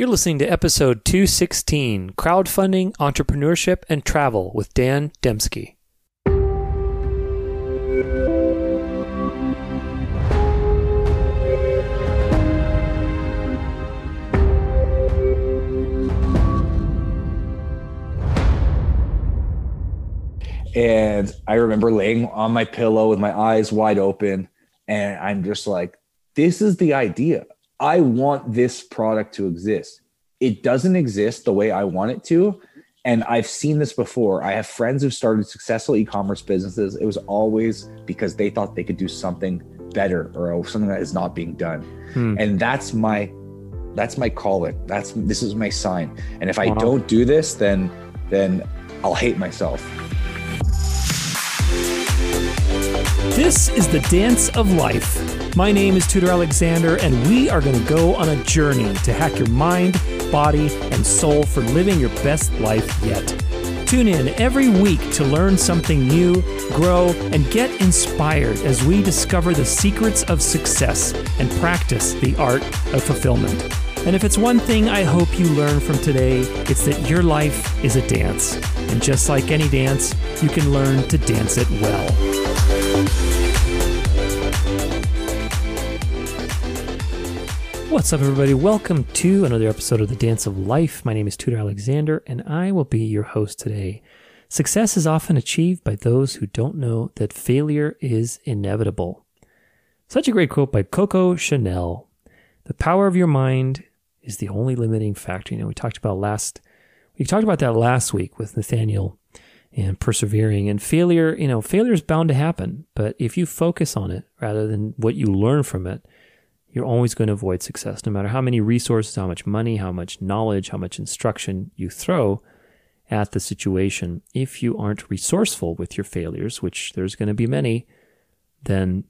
You're listening to episode 216 Crowdfunding, Entrepreneurship, and Travel with Dan Demsky. And I remember laying on my pillow with my eyes wide open. And I'm just like, this is the idea. I want this product to exist. It doesn't exist the way I want it to. And I've seen this before. I have friends who've started successful e commerce businesses. It was always because they thought they could do something better or something that is not being done. Hmm. And that's my that's my calling. That's this is my sign. And if I don't do this, then then I'll hate myself. This is the dance of life. My name is Tudor Alexander, and we are going to go on a journey to hack your mind, body, and soul for living your best life yet. Tune in every week to learn something new, grow, and get inspired as we discover the secrets of success and practice the art of fulfillment. And if it's one thing I hope you learn from today, it's that your life is a dance. And just like any dance, you can learn to dance it well. What's up, everybody? Welcome to another episode of The Dance of Life. My name is Tudor Alexander, and I will be your host today. Success is often achieved by those who don't know that failure is inevitable. Such a great quote by Coco Chanel. The power of your mind is the only limiting factor. You know, we talked about last, we talked about that last week with Nathaniel and persevering and failure. You know, failure is bound to happen, but if you focus on it rather than what you learn from it, you're always going to avoid success, no matter how many resources, how much money, how much knowledge, how much instruction you throw at the situation. If you aren't resourceful with your failures, which there's going to be many, then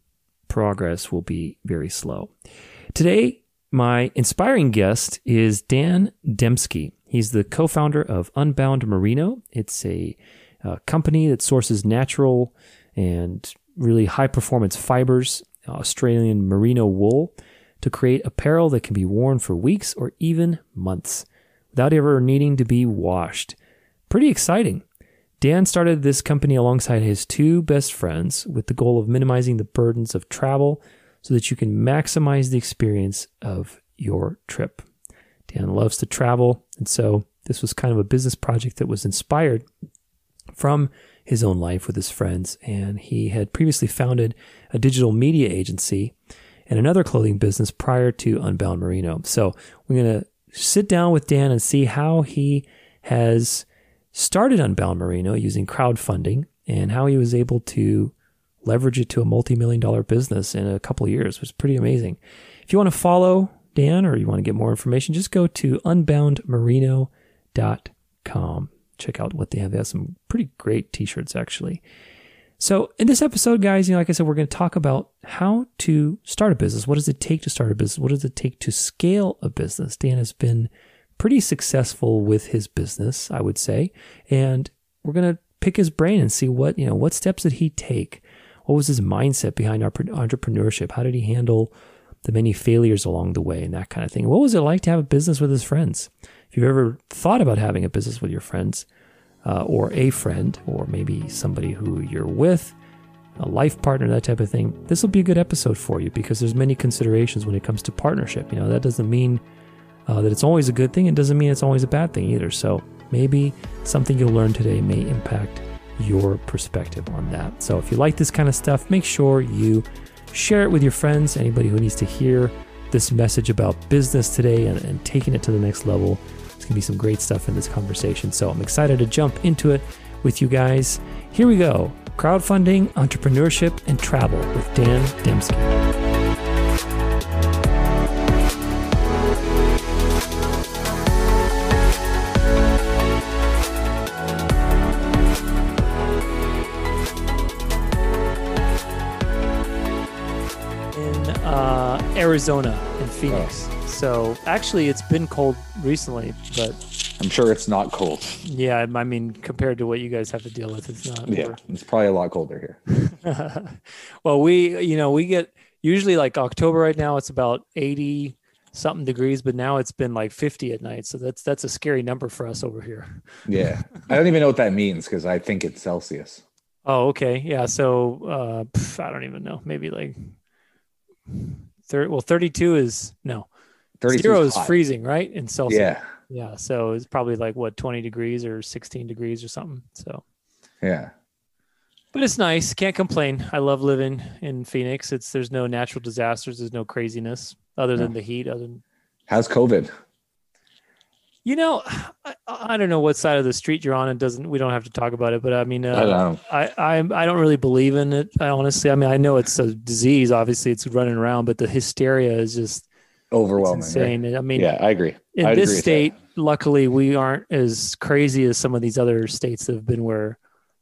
progress will be very slow. Today, my inspiring guest is Dan Demsky. He's the co founder of Unbound Merino. It's a, a uh, company that sources natural and really high performance fibers, Australian merino wool to create apparel that can be worn for weeks or even months without ever needing to be washed. Pretty exciting. Dan started this company alongside his two best friends with the goal of minimizing the burdens of travel so that you can maximize the experience of your trip. Dan loves to travel, and so this was kind of a business project that was inspired from his own life with his friends. And he had previously founded a digital media agency and another clothing business prior to Unbound Merino. So we're going to sit down with Dan and see how he has started Unbound Merino using crowdfunding and how he was able to leverage it to a multi-million dollar business in a couple years. It was pretty amazing. If you want to follow Dan or you want to get more information, just go to unboundmerino.com. Check out what they have. They have some pretty great t-shirts actually. So, in this episode, guys, you know, like I said, we're going to talk about how to start a business. What does it take to start a business? What does it take to scale a business? Dan has been pretty successful with his business, I would say, and we're going to pick his brain and see what you know. What steps did he take? What was his mindset behind our entrepreneurship? How did he handle the many failures along the way and that kind of thing? What was it like to have a business with his friends? If you've ever thought about having a business with your friends, uh, or a friend, or maybe somebody who you're with, a life partner, that type of thing, this will be a good episode for you because there's many considerations when it comes to partnership. You know, that doesn't mean uh, that it's always a good thing. It doesn't mean it's always a bad thing either. So maybe something you'll learn today may impact your perspective on that. So if you like this kind of stuff, make sure you share it with your friends, anybody who needs to hear this message about business today and, and taking it to the next level going to be some great stuff in this conversation. So I'm excited to jump into it with you guys. Here we go crowdfunding, entrepreneurship, and travel with Dan Demsky. Uh, Arizona in Phoenix. Oh. So actually, it's been cold recently, but I'm sure it's not cold. Yeah, I mean, compared to what you guys have to deal with, it's not. Yeah, it's probably a lot colder here. well, we, you know, we get usually like October right now. It's about 80 something degrees, but now it's been like 50 at night. So that's that's a scary number for us over here. Yeah. I don't even know what that means because I think it's Celsius. Oh, okay. Yeah. So uh, pff, I don't even know. Maybe like thir- well, 32 is no. 32 Zero is freezing, right? In Celsius. Yeah. Yeah. So it's probably like what 20 degrees or 16 degrees or something. So Yeah. but it's nice. Can't complain. I love living in Phoenix. It's there's no natural disasters. There's no craziness other than the heat. Other than How's COVID? you know, I, I don't know what side of the street you're on. It doesn't. We don't have to talk about it. But I mean, I don't uh, know. I I I don't really believe in it. I honestly. I mean, I know it's a disease. Obviously, it's running around, but the hysteria is just Overwhelming. right? insane. And I mean, Yeah, I agree. in I'd this with state, luckily, we aren't as crazy as some of these other states that have been where,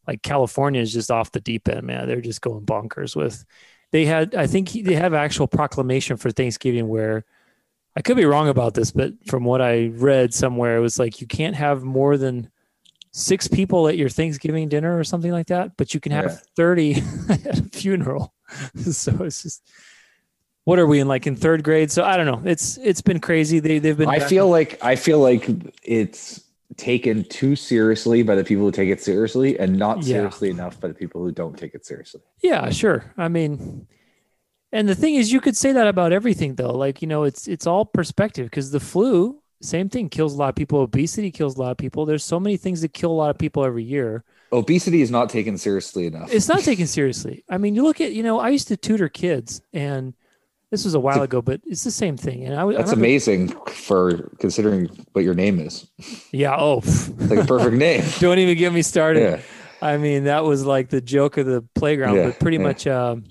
like California is just off the deep end, man. They're just going bonkers with. They had, I think, they have actual proclamation for Thanksgiving where, I could be wrong about this, but from what I read somewhere, it was like you can't have more than six people at your Thanksgiving dinner or something like that, but you can have Yeah. thirty at a funeral. so it's just. What are we in like in third grade? So I don't know. It's it's been crazy. They they've been. I back- feel like I feel like it's taken too seriously by the people who take it seriously and not Yeah. seriously enough by the people who don't take it seriously. Yeah, sure. I mean, and the thing is, you could say that about everything, though. Like you know, it's it's all perspective because the flu, same thing, kills a lot of people. Obesity kills a lot of people. There's so many things that kill a lot of people every year. Obesity is not taken seriously enough. It's not taken seriously. I mean, you look at you know, I used to tutor kids, and this was a while ago, but it's the same thing. And I, was that's remember- amazing for considering what your name is. Yeah. Oh, It's like a perfect name. don't even get me started. Yeah. I mean, that was like the joke of the playground, Yeah, but pretty yeah. much, um,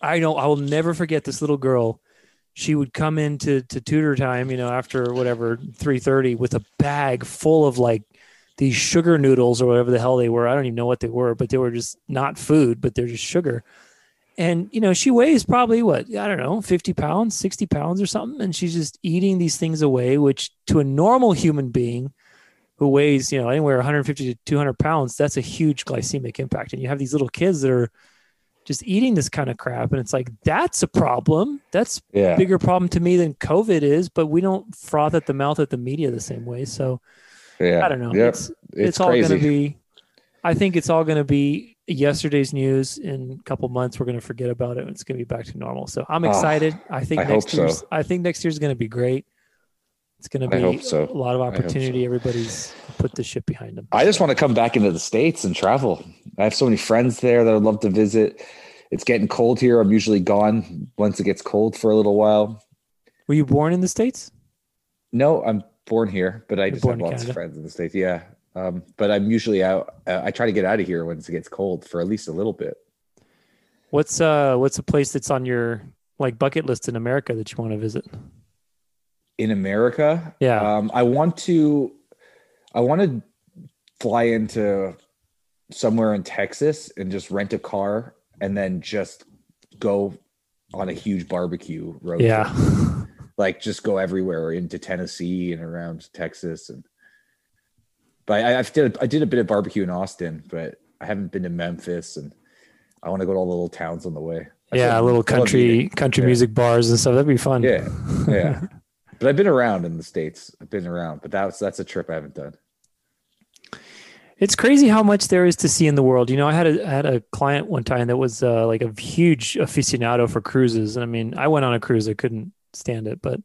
I know I will never forget this little girl. She would come into to tutor time, you know, after whatever three thirty with a bag full of like these sugar noodles or whatever the hell they were. I don't even know what they were, but they were just not food, but they're just sugar. And you know, she weighs probably what I don't know, fifty pounds, sixty pounds or something, and she's just eating these things away, which to a normal human being who weighs, you know, anywhere 150 to 200 pounds, that's a huge glycemic impact. And you have these little kids that are just eating this kind of crap. And it's like, that's a problem. That's Yeah. a bigger problem to me than COVID is, but we don't froth at the mouth at the media the same way. So Yeah. I don't know. Yep. It's, It's, it's, all going to be, I think it's all going to be yesterday's news in a couple months. We're going to forget about it. And it's going to be back to normal. So I'm Ah, excited. I think I next hope so. year's, I think next year's going to be great. It's going to be so. a lot of hope so. opportunity. Everybody's put the shit behind them. I just want to come back into the States and travel. I have so many friends there that I'd love to visit. It's getting cold here. I'm usually gone once it gets cold for a little while. Were you born in the States? No, I'm born here, but I You're just have lots Canada. of friends in the States. Yeah. Um, but I'm usually out. Uh, I try to get out of here once it gets cold for at least a little bit. What's uh what's a place that's on your like bucket list in America that you want to visit? In America, Yeah. um, I want to, I want to fly into somewhere in Texas and just rent a car and then just go on a huge barbecue road. trip. yeah. like just go everywhere into Tennessee and around Texas and but I, I've did I did a bit of barbecue in Austin, but I haven't been to Memphis and I want to go to all the little towns on the way. That's yeah, what- little country country Yeah. music bars and stuff. That'd be fun. Yeah, yeah. but I've been around in the states. I've been around, but that's that's a trip I haven't done. It's crazy how much there is to see in the world. You know, I had a I had a client one time that was uh, like a huge aficionado for cruises, and I mean, I went on a cruise, I couldn't stand it, but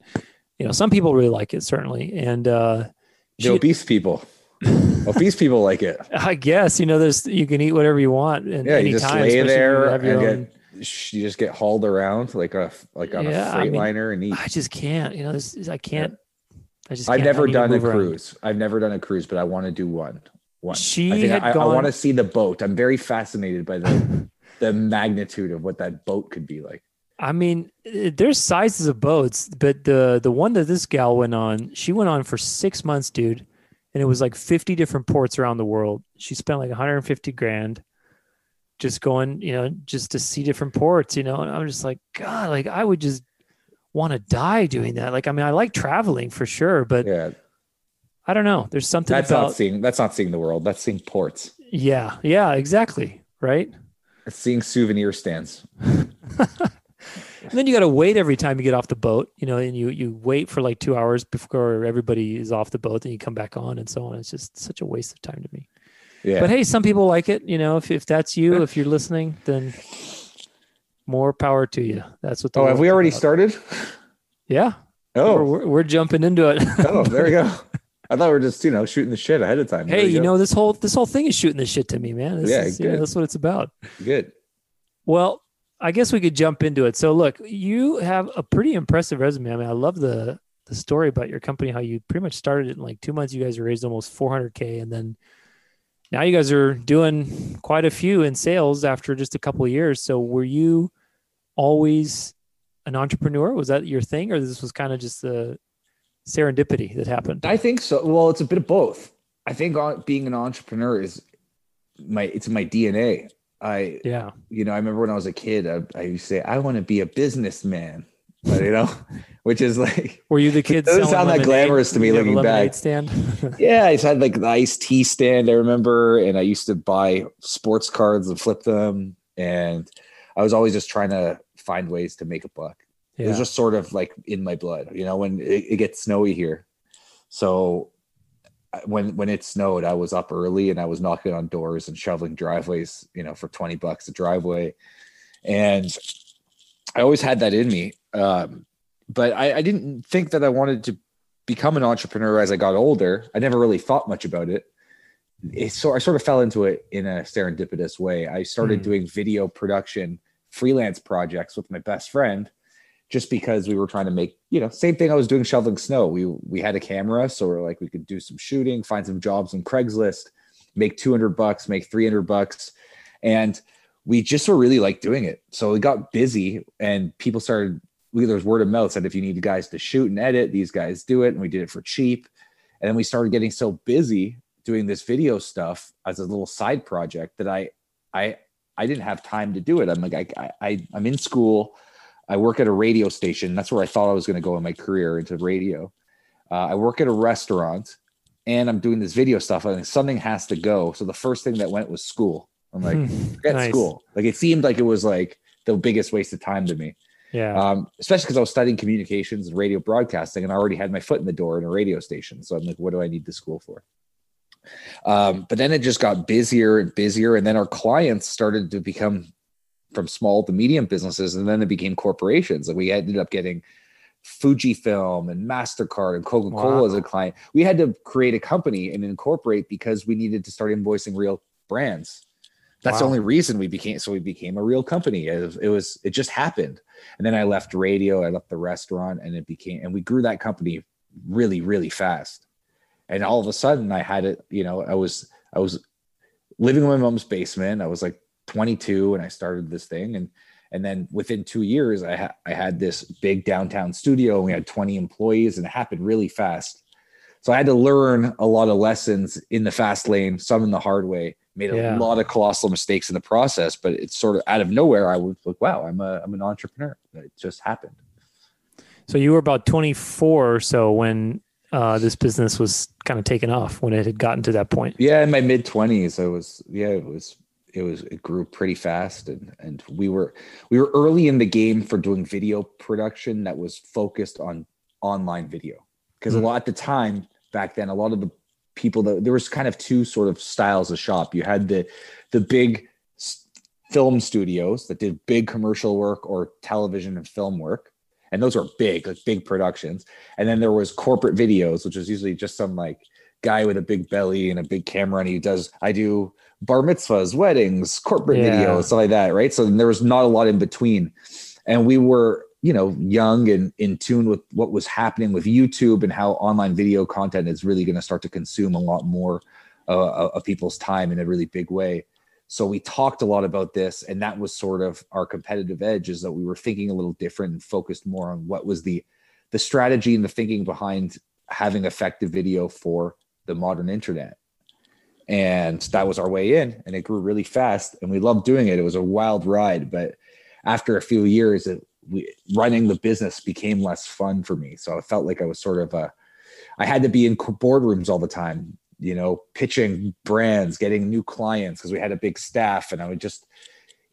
you know, some people really like it certainly, and uh, The obese people, obese people like it. I guess you know, there's you can eat whatever you want, and Yeah, you just lay you there your and own- get you just get hauled around like a like on Yeah, a I mean, freightliner and eat. I just can't. You know, this is, I can't. I just. I've never done a move around. cruise. I've never done a cruise, but I want to do one. One. She I had I, I want to see the boat. I'm very fascinated by the the magnitude of what that boat could be like. I mean, eh, there's sizes of boats, but the the one that this gal went on, she went on for six months, dude, and it was like 50 different ports around the world. She spent like 150 grand just going, you know, just to see different ports, you know. And I'm just like, God, like I would just want to die doing that. Like, I mean, I like traveling for sure, but Yeah, I don't know. There's something that's about not seeing. That's not seeing the world. That's seeing ports. yeah, yeah, exactly, right. It's seeing souvenir stands. And then you got to wait every time you get off the boat, you know, and you you wait for like two hours before everybody is off the boat, and you come back on and so on. It's just such a waste of time to me. Yeah. But hey, some people like it. You know, if if that's you, if you're listening, then more power to you. That's what. the oh, have we already about. started? Yeah. Oh. We're, Oh, we're, we're jumping into it. oh, there we go. I thought we were just, you know, shooting the shit ahead of time. Hey, we you know this whole this whole thing is shooting the shit to me, man. This Yeah, is, you know, that's what it's about. good. Well, I guess we could jump into it. So, look, you have a pretty impressive resume. I mean, I love the the story about your company. How you pretty much started it in like two months. You guys raised almost 400k, and then now you guys are doing quite a few in sales after just a couple of years. So, were you always an entrepreneur? Was that your thing, or this was kind of just a serendipity that happened? I think so. Well, it's a bit of both. I think uh, being an entrepreneur is my, it's my DNA. I, Yeah. you know, I remember when I was a kid, I, I used to say, I want to be a businessman, but, you know, which is like, Were you the kid? Doesn't sound that glamorous to me Did you have a looking back. Stand. yeah, I just had like the iced tea stand, I remember, and I used to buy sports cards and flip them. And I was always just trying to find ways to make a buck. It was just sort of like in my blood, you know, when it, it gets snowy here. So when when it snowed, I was up early and I was knocking on doors and shoveling driveways, you know, for 20 bucks a driveway. And I always had that in me. Um, but I, I didn't think that I wanted to become an entrepreneur as I got older. I never really thought much about it. It, so I sort of fell into it in a serendipitous way. I started Hmm. doing video production freelance projects with my best friend just because we were trying to make you know same thing i was doing shoveling snow. We we had a camera so we're like we could do some shooting find some jobs on craigslist make 200 bucks make 300 bucks. And we just were really like doing it. So we got busy and people started we, there was word of mouth said if you need guys to shoot and edit these guys do it. And we did it for cheap. And then we started getting so busy doing this video stuff as a little side project that i i i didn't have time to do it. I'm like i, I i'm in school I work at a radio station. That's where I thought I was going to go in my career into radio. Uh, I work at a restaurant and I'm doing this video stuff. and something has to go. So the first thing that went was school. I'm like, Hmm. forget Nice. school. Like it seemed like it was like the biggest waste of time to me. Yeah. Um, especially because I was studying communications and radio broadcasting and I already had my foot in the door in a radio station. So I'm like, what do I need the school for? Um, but then it just got busier and busier. And then our clients started to become from small to medium businesses. And then it became corporations. And we ended up getting Fujifilm and MasterCard and Coca Cola Wow. as a client. We had to create a company and incorporate because we needed to start invoicing real brands. That's the only reason we became so we became a real company. It it was it just happened. And then I left radio, I left the restaurant, and it became and we grew that company really, really fast. And all of a sudden I had it, you know, I was I was living in my mom's basement. I was like 22 and I started this thing and and then within 2 years I ha- I had this big downtown studio and we had 20 employees and it happened really fast. So I had to learn a lot of lessons in the fast lane, some in the hard way. Made a Yeah. lot of colossal mistakes in the process, but it's sort of out of nowhere. I was like, wow, I'm a I'm an entrepreneur. It just happened. So you were about 24 or so when uh, this business was kind of taken off when it had gotten to that point. Yeah, in my mid twenties, I was yeah, it was it was it grew pretty fast and and we were we were early in the game for doing video production that was focused on online video. Because a Mhm. lot at the time back then, a lot of the people that there was kind of two sort of styles of shop. You had the the big film studios that did big commercial work or television and film work. And those were big, like big productions. And then there was corporate videos, which was usually just some like guy with a big belly and a big camera and he does i do bar mitzvahs weddings corporate Yeah. videos stuff like that right so there was not a lot in between and we were you know young and in tune with what was happening with youtube and how online video content is really going to start to consume a lot more uh, of people's time in a really big way so we talked a lot about this and that was sort of our competitive edge is that we were thinking a little different and focused more on what was the the strategy and the thinking behind having effective video for the modern internet. And that was our way in, and it grew really fast, and we loved doing it. It was a wild ride, but after a few years, it, we, running the business became less fun for me. So I felt like I was sort of a, I had to be in boardrooms all the time, you know, pitching brands, getting new clients because we had a big staff, and I would just,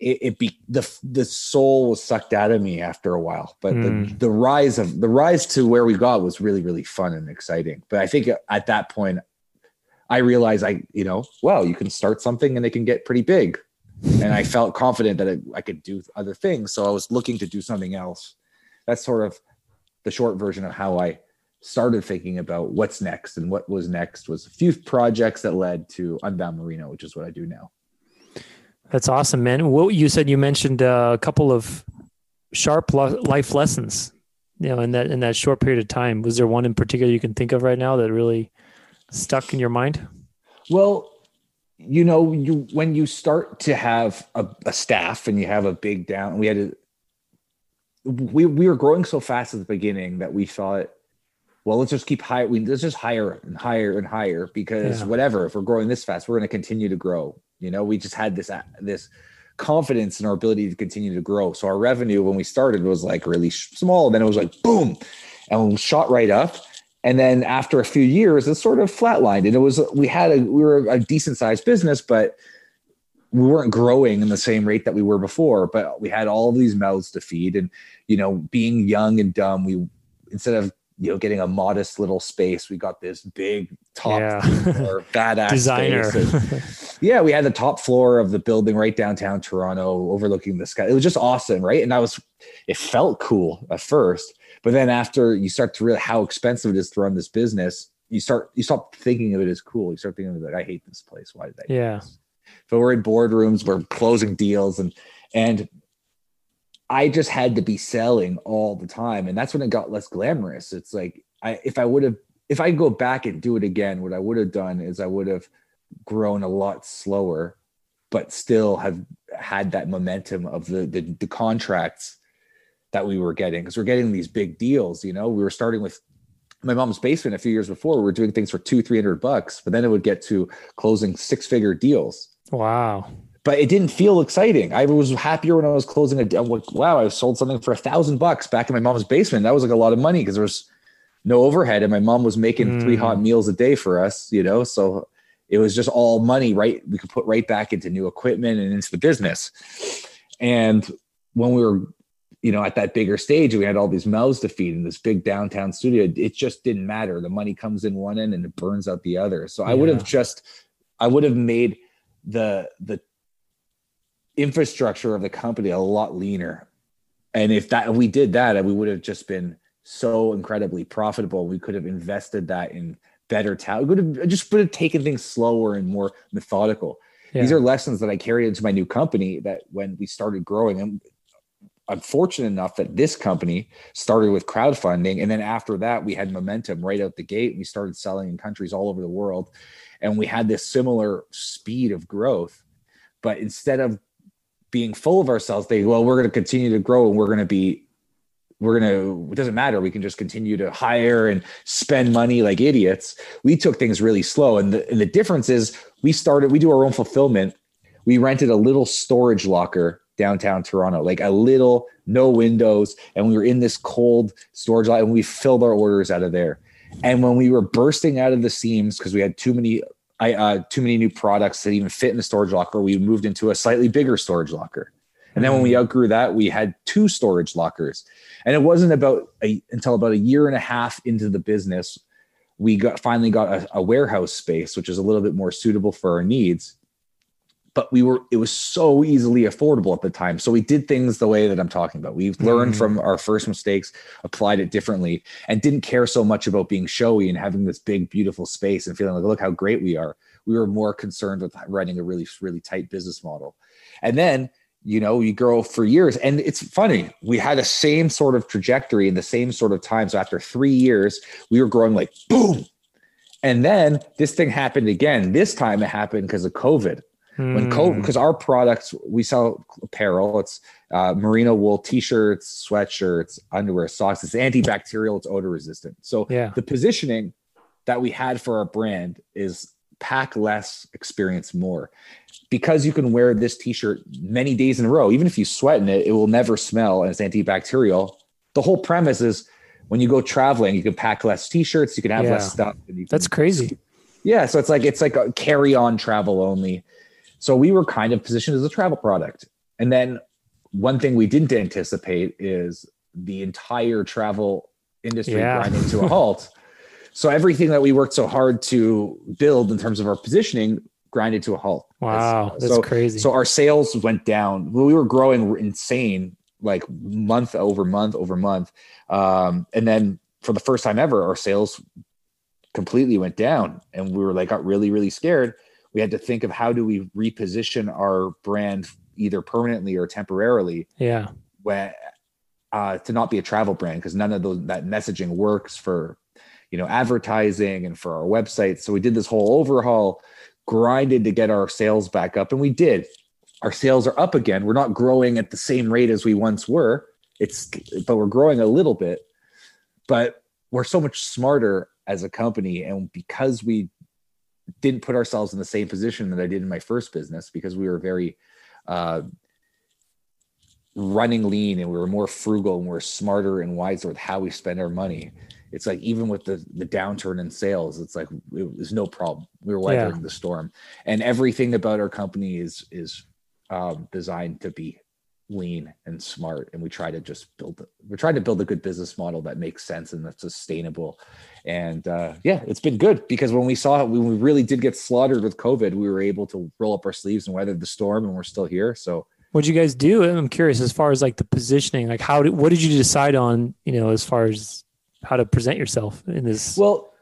it, it be the the soul was sucked out of me after a while. But Mm. the the rise of the rise to where we got was really really fun and exciting. But I think at that point, I realized I you know well you can start something and it can get pretty big, and I felt confident that I could do other things. So I was looking to do something else. That's sort of the short version of how I started thinking about what's next and what was next was a few projects that led to Unbound Merino, which is what I do now. That's awesome, man. What you said you mentioned uh, a couple of sharp life lessons, you know, in that in that short period of time. Was there one in particular you can think of right now that really stuck in your mind? Well, you know, you when you start to have a, a staff and you have a big down, we had to, we we were growing so fast at the beginning that we thought, well, let's just keep high. We let's just hire and higher and higher because Yeah. whatever. If we're growing this fast, we're going to continue to grow. You know, we just had this this confidence in our ability to continue to grow. So our revenue when we started was like really small, and then it was like boom, and we shot right up. And then after a few years, it sort of flatlined. And it was we had a we were a decent sized business, but we weren't growing in the same rate that we were before. But we had all of these mouths to feed, and you know, being young and dumb, we instead of you know getting a modest little space, we got this big top Yeah. floor, badass Designer. space. And- yeah, we had the top floor of the building right downtown Toronto, overlooking the sky. It was just awesome, right? And that was, it felt cool at first, but then after you start to realize how expensive it is to run this business, you start you stop thinking of it as cool. You start thinking of it like, I hate this place. Why did I? Yeah. But we're in boardrooms, we're closing deals, and and I just had to be selling all the time, and that's when it got less glamorous. It's like I if I would have if I go back and do it again, what I would have done is I would have grown a lot slower, but still have had that momentum of the the, the contracts that we were getting because we're getting these big deals. You know, we were starting with my mom's basement a few years before. We were doing things for two, three hundred bucks, but then it would get to closing six figure deals. wow. But it didn't feel exciting. I was happier when I was closing a deal. Like, wow, I sold something for a thousand bucks back in my mom's basement. That was like a lot of money because there was no overhead, and my mom was making three Mm. hot meals a day for us. You know, so it was just all money. Right, we could put right back into new equipment and into the business. And when we were you know, at that bigger stage, we had all these mouths to feed in this big downtown studio. It just didn't matter. The money comes in one end and it burns out the other. So I would have just, I would have made the the infrastructure of the company a lot leaner. And if that if we did that, we would have just been so incredibly profitable. We could have invested that in better talent. We would have just would have taken things slower and more methodical these are lessons that I carried into my new company that when we started growing and I'm fortunate enough that this company started with crowdfunding and then after that we had momentum right out the gate. We started selling in countries all over the world and we had this similar speed of growth. But instead of being full of ourselves they well we're going to continue to grow and we're going to be we're going to it doesn't matter. We can just continue to hire and spend money like idiots. We took things really slow and the, and the difference is we started we do our own fulfillment. We rented a little storage locker downtown toronto like a little no windows and we were in this cold storage lot and we filled our orders out of there. And when we were bursting out of the seams because we had too many I, uh, too many new products that even fit in the storage locker we moved into a slightly bigger storage locker. And then when we outgrew that we had two storage lockers. And it wasn't about a, until about a year and a half into the business we got finally got a, a warehouse space which is a little bit more suitable for our needs but we were it was so easily affordable at the time. So we did things the way that i'm talking about. We've learned Mhm. from our first mistakes applied it differently and didn't care so much about being showy and having this big beautiful space and feeling like look how great we are. We were more concerned with running a really really tight business model. And then you know you grow for years and it's funny we had the same sort of trajectory in the same sort of time. So after three years we were growing like boom. And then this thing happened again. This time it happened because of covid when COVID, Mm. because our products, we sell apparel. It's uh, merino wool t-shirts, sweatshirts, underwear, socks. It's antibacterial. It's odor resistant. So Yeah. the positioning that we had for our brand is pack less, experience more. Because you can wear this t-shirt many days in a row, even if you sweat in it, it will never smell and it's antibacterial. The whole premise is when you go traveling, you can pack less t-shirts, you can have Yeah. less stuff. And you can That's crazy. yeah, so it's like it's like a carry-on travel only. So we were kind of positioned as a travel product. And then one thing we didn't anticipate is the entire travel industry Yeah. grinding to a halt. So everything that we worked so hard to build in terms of our positioning grinded to a halt. Wow, that's so, crazy. So our sales went down. We were growing insane, like month over month over month. Um, and then for the first time ever, our sales completely went down, and we were like got really really scared. We had to think of how do we reposition our brand either permanently or temporarily yeah. when uh, to not be a travel brand because none of those that messaging works for you know advertising and for our website. So we did this whole overhaul, grinded to get our sales back up, and we did. Our sales are up again. We're not growing at the same rate as we once were. It's but we're growing a little bit. But we're so much smarter as a company, and because we didn't put ourselves in the same position that I did in my first business, because we were very uh, running lean and we were more frugal and we are smarter and wiser with how we spend our money. It's like even with the the downturn in sales, it's like it was no problem. We were weathering Yeah. the storm, and everything about our company is is um, designed to be lean and smart. And we try to just build. We're trying to build a good business model that makes sense and that's sustainable. And uh, yeah, it's been good because when we saw it, when we really did get slaughtered with COVID, we were able to roll up our sleeves and weather the storm, and we're still here. So What'd you guys do? I'm curious as far as like the positioning, like how did, what did you decide on, you know, as far as how to present yourself in this? Well,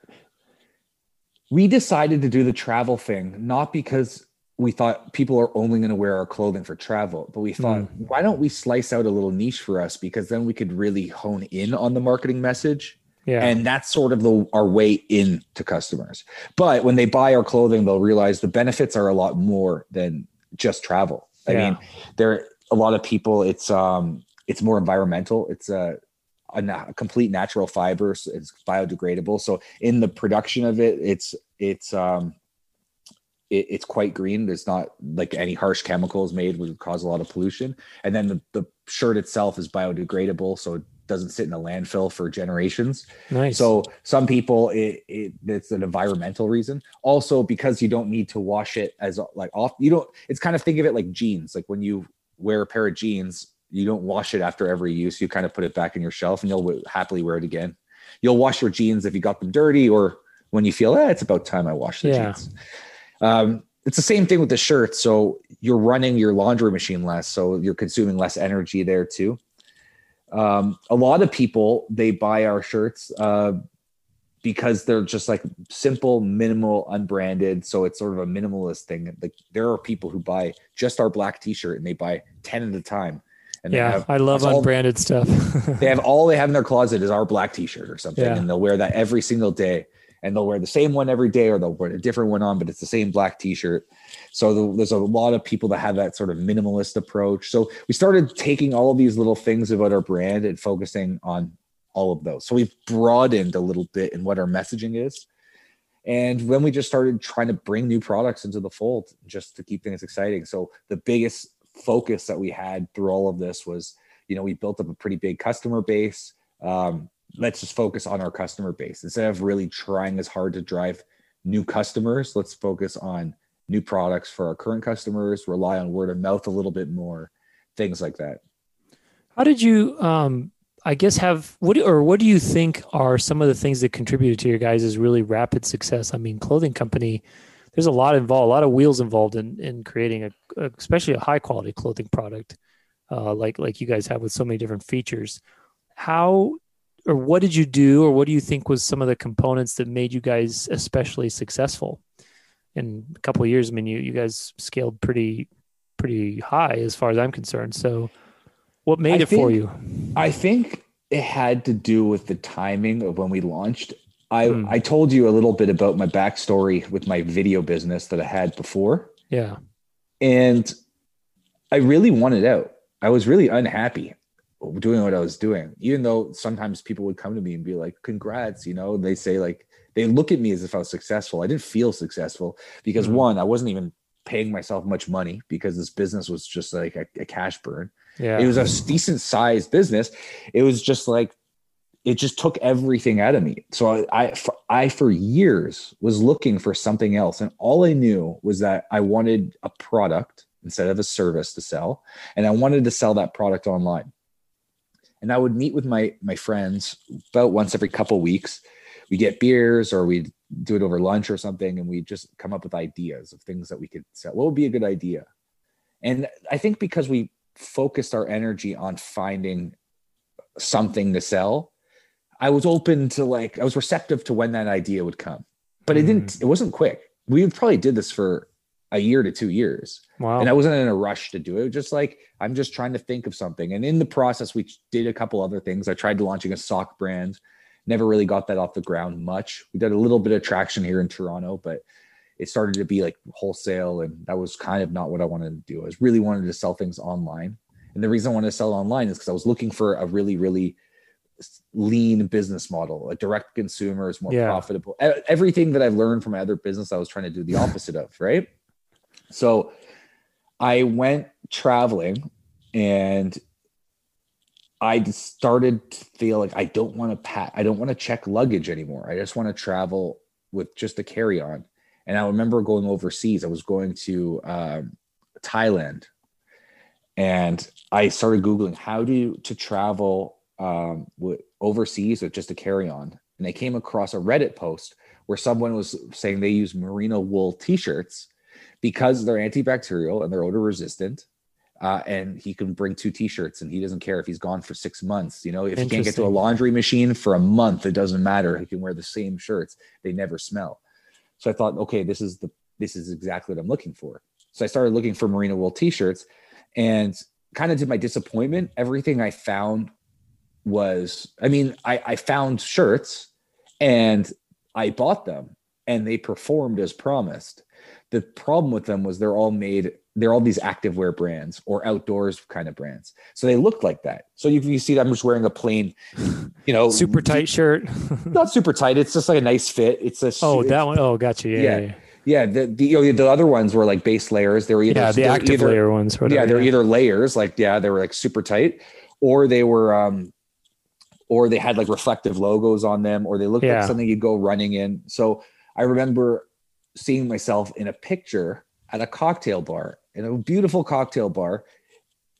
we decided to do the travel thing not because we thought people are only going to wear our clothing for travel, but we thought, why don't we slice out a little niche for us because then we could really hone in on the marketing message. yeah. And that's sort of the our way in to customers. But when they buy our clothing, they'll realize the benefits are a lot more than just travel. I Yeah. mean, there are a lot of people. It's um, it's more environmental. It's a, a, a complete natural fiber. So it's biodegradable. So in the production of it, it's it's um, it, it's quite green. There's not like any harsh chemicals made would cause a lot of pollution. And then the, the shirt itself is biodegradable, so it doesn't sit in a landfill for generations. nice. So some people it, it it's an environmental reason. Also because you don't need to wash it as like off you don't it's kind of think of it like jeans. Like when you wear a pair of jeans, you don't wash it after every use. You kind of put it back in your shelf and you'll happily wear it again. You'll wash your jeans if you got them dirty or when you feel eh, it's about time I wash the Yeah. jeans. Um it's the same thing with the shirt. So you're running your laundry machine less, so you're consuming less energy there too um, a lot of people they buy our shirts uh, because they're just like simple minimal unbranded so it's sort of a minimalist thing like there are people who buy just our black t-shirt and they buy 10 at a time and yeah, have I love that's all- unbranded stuff. they have all they have in their closet is our black t-shirt or something Yeah. and they'll wear that every single day and they'll wear the same one every day or they'll put a different one on but it's the same black t-shirt. So the, there's a lot of people that have that sort of minimalist approach. So we started taking all of these little things about our brand and focusing on all of those. So we've broadened a little bit in what our messaging is. And when we just started trying to bring new products into the fold just to keep things exciting. So the biggest focus that we had through all of this was you know we built up a pretty big customer base. Um, let's just focus on our customer base instead of really trying as hard to drive new customers let's focus on new products for our current customers rely on word of mouth a little bit more things like that How did you, um, I guess, have what or what do you think are some of the things that contributed to your guys' is really rapid success? I mean, clothing company, there's a lot involved, a lot of wheels involved in in creating a, especially a high quality clothing product, uh, like like you guys have with so many different features. How or what did you do, or what do you think was some of the components that made you guys especially successful? In a couple of years, I mean, you you guys scaled pretty pretty high as far as I'm concerned. So, what made I it for you? I think it had to do with the timing of when we launched. I, Hmm. I told you a little bit about my backstory with my video business that I had before, Yeah. and I really wanted out. I was really unhappy doing what I was doing, even though sometimes people would come to me and be like, "Congrats," you know. They say like they look at me as if I was successful. I didn't feel successful because Mhm. one, I wasn't even paying myself much money because this business was just like a, a cash burn Yeah. it was a decent sized business it was just like it just took everything out of me so I, I for, I for years was looking for something else and all i knew was that i wanted a product instead of a service to sell. And I wanted to sell that product online. And I would meet with my my friends about once every couple weeks. We get beers or we do it over lunch or something, and we just come up with ideas of things that we could sell. What would be a good idea? And I think because we focused our energy on finding something to sell, I was open to like I was receptive to when that idea would come. But it didn't mm. it wasn't quick. We probably did this for a year to two years. Wow. And I wasn't in a rush to do it. it just like I'm just trying to think of something. And in the process, we did a couple other things. I tried launching a sock brand, never really got that off the ground much. We did a little bit of traction here in Toronto, but it started to be like wholesale, and that was kind of not what I wanted to do. I was really wanted to sell things online. And the reason I wanted to sell online is because I was looking for a really, really lean business model. A direct consumer is more Yeah. profitable. Everything that I've learned from my other business, I was trying to do the opposite of, right? So I went traveling and I started to feel like I don't want to pack, I don't want to check luggage anymore. I just want to travel with just a carry on. And I remember going overseas. I was going to um, Thailand and I started Googling how to, to travel um, with, overseas with just a carry on. And I came across a Reddit post where someone was saying they use merino wool t shirts because they're antibacterial and they're odor resistant. Uh, and he can bring two t-shirts and he doesn't care if he's gone for six months. You know, if he can't get to a laundry machine for a month, it doesn't matter. He can wear the same shirts. They never smell. So I thought, okay, this is the this is exactly what I'm looking for. So I started looking for merino wool t-shirts and kind of to my disappointment, everything I found was, I mean, I, I found shirts and I bought them and they performed as promised. The problem with them was they're all made, they're all these activewear brands or outdoors kind of brands. So they look like that. So if you see, that I'm just wearing a plain, you know, Super tight shirt. not super tight. It's just like a nice fit. It's a oh, that one. Oh, gotcha. Yeah. Yeah. Yeah. yeah. The the, you know, the other ones were like base layers. They were either Yeah, the active either- layer ones. Whatever. yeah, they're either layers, like yeah, they were like super tight, or they were um or they had like reflective logos on them, or they looked Yeah. like something you'd go running in. So I remember seeing myself in a picture at a cocktail bar, in a beautiful cocktail bar.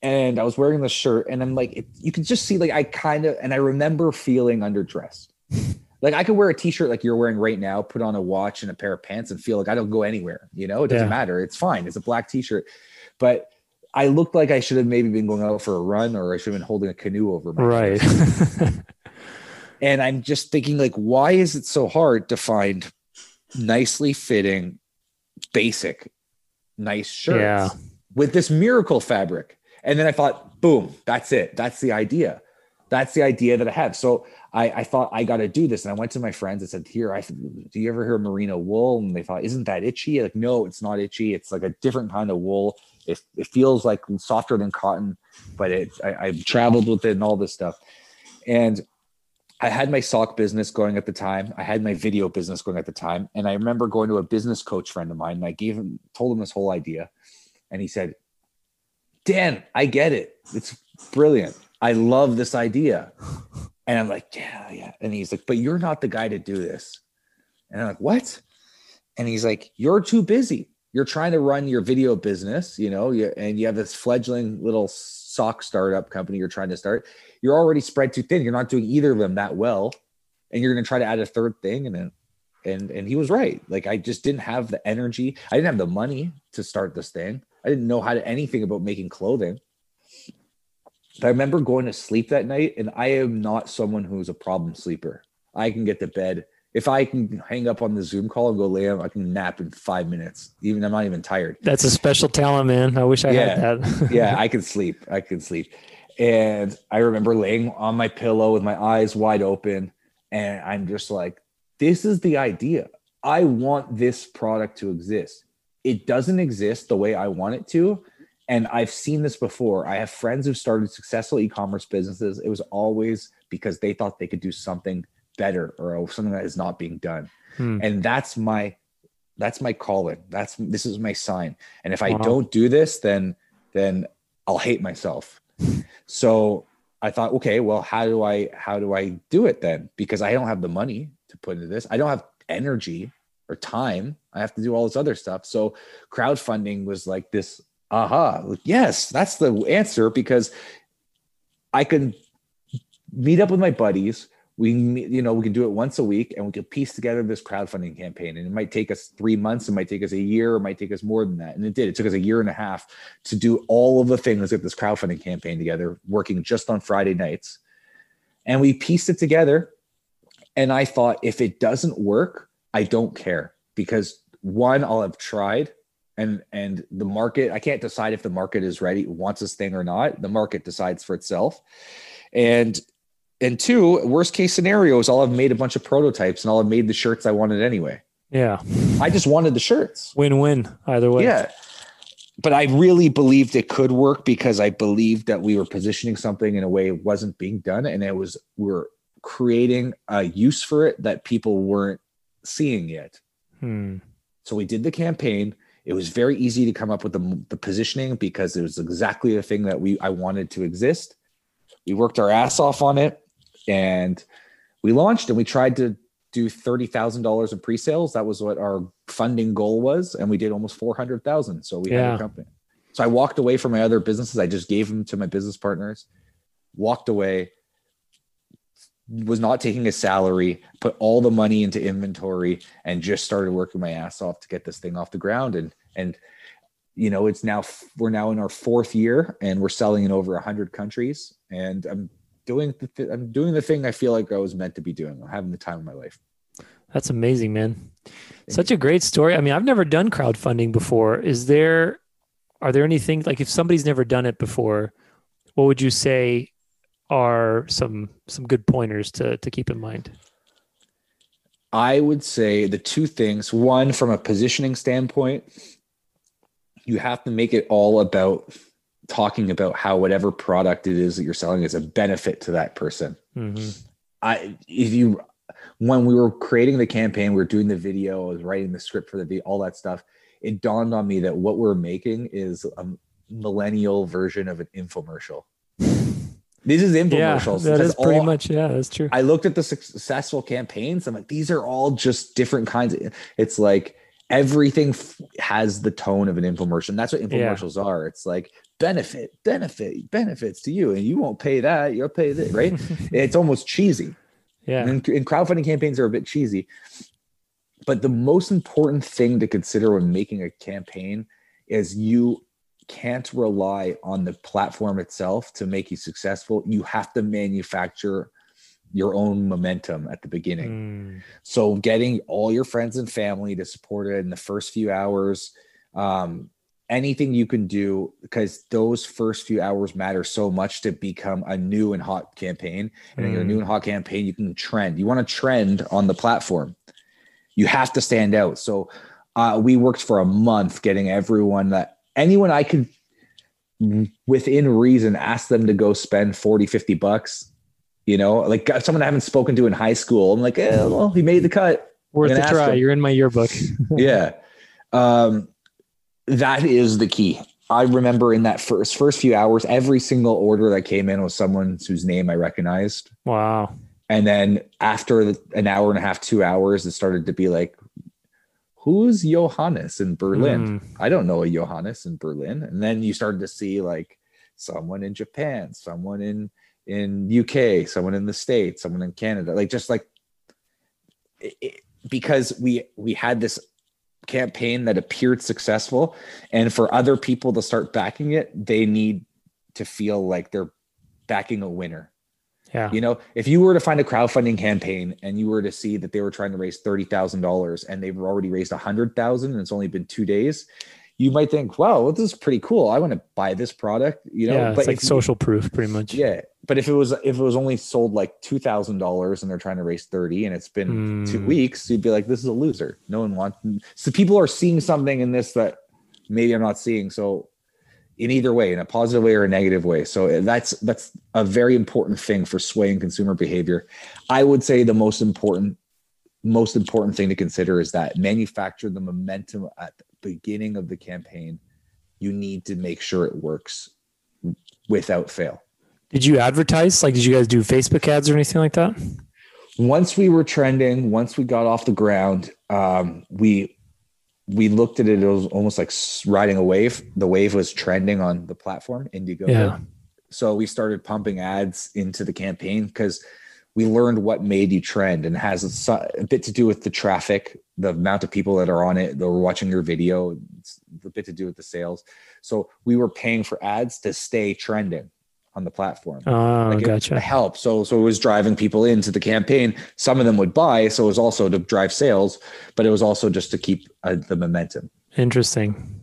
And I was wearing the shirt, and I'm like, it, you could just see, like, I kind of, and I remember feeling underdressed. Like I could wear a t-shirt like you're wearing right now, put on a watch and a pair of pants and feel like I don't go anywhere. You know, it doesn't Yeah. matter. It's fine. It's a black t-shirt. But I looked like I should have maybe been going out for a run or I should have been holding a canoe over my right. And I'm just thinking like, why is it so hard to find nicely fitting, basic, nice shirts Yeah. with this miracle fabric? And then I thought, boom, that's it. That's the idea. That's the idea that I have. So I, I thought I got to do this. And I went to my friends and said, here, I do you ever hear of merino wool? And they thought, isn't that itchy? Like, no, it's not itchy. It's like a different kind of wool. It, it feels like softer than cotton, but it, I, I've traveled with it and all this stuff. And I had my sock business going at the time. I had my video business going at the time. And I remember going to a business coach friend of mine and I gave him, told him this whole idea. And he said, Dan, I get it. It's brilliant. I love this idea. And I'm like, yeah, yeah. And he's like, but you're not the guy to do this. And I'm like, what? And he's like, you're too busy. You're trying to run your video business, you know, and you have this fledgling little sock startup company you're trying to start. You're already spread too thin. You're not doing either of them that well. And you're going to try to add a third thing. And then, and, and he was right. Like, I just didn't have the energy. I didn't have the money to start this thing. I didn't know how to anything about making clothing. But I remember going to sleep that night, and I am not someone who's a problem sleeper. I can get to bed. If I can hang up on the Zoom call and go lay down, I can nap in five minutes. Even I'm not even tired. That's a special talent, man. I wish I Yeah. had that. yeah, I can sleep. I can sleep. And I remember laying on my pillow with my eyes wide open, and I'm just like, this is the idea. I want this product to exist. It doesn't exist the way I want it to. And I've seen this before. I have friends who've started successful e commerce businesses. It was always because they thought they could do something better or something that is not being done. Hmm. And that's my that's my calling. That's this is my sign. And if I Wow. don't do this, then then I'll hate myself. So I thought, okay, well, how do I how do I do it then? Because I don't have the money to put into this. I don't have energy or time. I have to do all this other stuff. So crowdfunding was like this aha, yes, that's the answer because I can meet up with my buddies. We, you know, we can do it once a week and we can piece together this crowdfunding campaign. And it might take us three months, it might take us a year, it might take us more than that. And it did. It took us a year and a half to do all of the things with this crowdfunding campaign together, working just on Friday nights. And we pieced it together. And I thought, if it doesn't work, I don't care because one, I'll have tried and and the market i can't decide if the market is ready wants this thing or not the market decides for itself and and two worst case scenario is i'll have made a bunch of prototypes and i'll have made the shirts i wanted anyway Yeah. i just wanted the shirts Win win either way. yeah but i really believed it could work because i believed that we were positioning something in a way it wasn't being done and it was we are creating a use for it that people weren't seeing yet Hmm. So we did the campaign. It was very easy to come up with the, the positioning because it was exactly the thing that we I wanted to exist. We worked our ass off on it, and we launched. And we tried to do thirty thousand dollars in pre-sales. That was what our funding goal was, and we did almost four hundred thousand. So we had a company. So I walked away from my other businesses. I just gave them to my business partners. Walked away. Was not taking a salary. Put all the money into inventory and just started working my ass off to get this thing off the ground and and you know it's now we're now in our fourth year and we're selling in over 100 countries and i'm doing the th- i'm doing the thing i feel like i was meant to be doing i'm having the time of my life That's amazing, man. Such a great story. I mean, I've never done crowdfunding before. Is there, are there anything like if somebody's never done it before, what would you say are some some good pointers to to keep in mind? i would say the two things one from a positioning standpoint you have to make it all about talking about how whatever product it is that you're selling is a benefit to that person hmm I if you when we were creating the campaign, we were doing the video, I was writing the script for the video, all that stuff. It dawned on me that what we're making is a millennial version of an infomercial. This is infomercials. that because is pretty all- much yeah, that's true. I looked at the successful campaigns. I'm like, these are all just different kinds. Of, it's like everything f- has the tone of an infomercial. And that's what Yeah. infomercials are. It's like benefit, benefit, benefits to you, and you won't pay that. You'll pay that, right? it's almost cheesy. yeah. And, and crowdfunding campaigns are a bit cheesy. But the most important thing to consider when making a campaign is you can't rely on the platform itself to make you successful. You have to manufacture your own momentum at the beginning. Mm, So getting all your friends and family to support it in the first few hours, um, anything you can do, because those first few hours matter so much to become a new and hot campaign. And in your Mm. new and hot campaign, you can trend. You want to trend on the platform. You have to stand out. So uh, we worked for a month getting everyone that anyone I could within reason ask them to go spend 40 50 bucks you know like someone i haven't spoken to in high school i'm like eh, well he made the cut worth a try. him. You're in my yearbook. yeah um that is the key i remember in that first first few hours every single order that came in was someone whose name i recognized wow. and then after an hour and a half two hours it started to be like who's johannes in berlin Mm, I don't know a Johannes in Berlin. And then you started to see like someone in Japan, someone in in UK, someone in the States, someone in Canada, like just like it, it- because we we had this campaign that appeared successful and for other people to start backing it, they need to feel like they're backing a winner. yeah. You know, if you were to find a crowdfunding campaign and you were to see that they were trying to raise thirty thousand dollars and they've already raised a hundred thousand and it's only been two days, you might think, "Wow, well, this is pretty cool. I want to buy this product." You know, yeah, it's like if you- social proof, pretty much. yeah, but if it was if it was only sold like two thousand dollars and they're trying to raise thirty and it's been two Mm. weeks, you'd be like, "This is a loser. No one wants." So people are seeing something in this that maybe I'm not seeing. So in either way, in a positive way or a negative way. So that's that's a very important thing for swaying consumer behavior. I would say the most important most important thing to consider is that manufacture the momentum at beginning of the campaign. You need to make sure it works without fail. Did you advertise? Like, did you guys do Facebook ads or anything like that? once we were trending, once we got off the ground, um, we we looked at it, it was almost like riding a wave. The wave was trending on the platform, Indiegogo. Yeah. So we started pumping ads into the campaign because we learned what made you trend and has a, bit to do with the traffic, the amount of people that are on it, that were watching your video, it's a bit to do with the sales. So we were paying for ads to stay trending on the platform. Oh, like gotcha. help. So so it was driving people into the campaign. Some of them would buy, so it was also to drive sales, but it was also just to keep uh, the momentum. Interesting.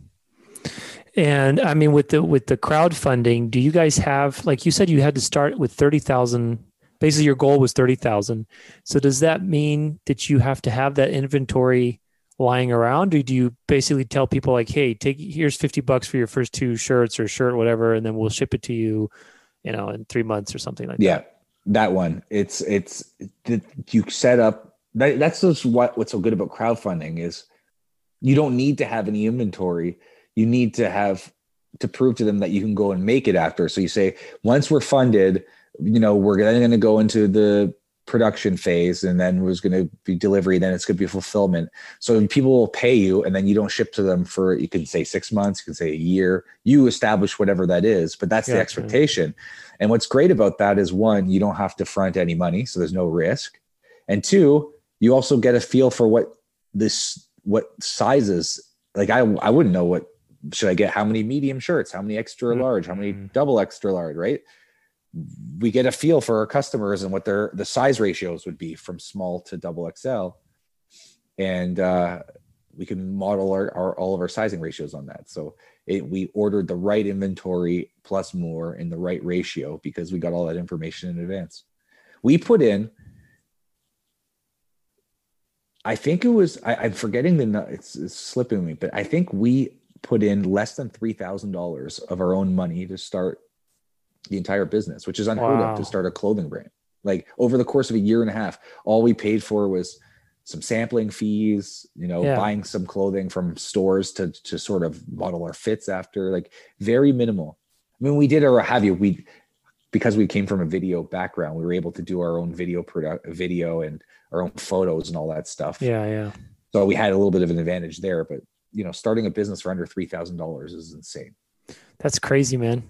And I mean, with the with the crowdfunding, do you guys have like you said you had to start with thirty thousand? Basically, your goal was thirty thousand. So does that mean that you have to have that inventory lying around, or do you basically tell people like, "Hey, take here's fifty bucks for your first two shirts or shirt, whatever, and then we'll ship it to you you know, in three months or something like yeah, that. Yeah, that one. It's it's that you set up. That, that's just what what's so good about crowdfunding is you don't need to have any inventory. You need to have to prove to them that you can go and make it after. So you say, once we're funded, you know, we're then going to go into the production phase and then there's going to be delivery then it's going to be fulfillment. So people will pay you and then you don't ship to them for you can say six months you can say a year you establish whatever that is but that's the expectation. And what's great about that is one you don't have to front any money so there's no risk. And two you also get a feel for what this what sizes like i i wouldn't know what should i get how many medium shirts how many extra large how many mm-hmm. double extra large right we get a feel for our customers and what their the size ratios would be from small to double XL, and uh, we can model our, our, all of our sizing ratios on that. So it, we ordered the right inventory plus more in the right ratio because we got all that information in advance. We put in. I think it was. I, am forgetting the. It's, it's slipping me, but I think we put in less than three thousand dollars of our own money to start the entire business, which is unheard wow. of to start a clothing brand. Like over the course of a year and a half, all we paid for was some sampling fees, you know, yeah. buying some clothing from stores to to sort of model our fits after, like very minimal. I mean, we did our have you we because we came from a video background, we were able to do our own video product video and our own photos and all that stuff. Yeah, yeah. So we had a little bit of an advantage there, but you know, starting a business for under three thousand dollars is insane. That's crazy, man.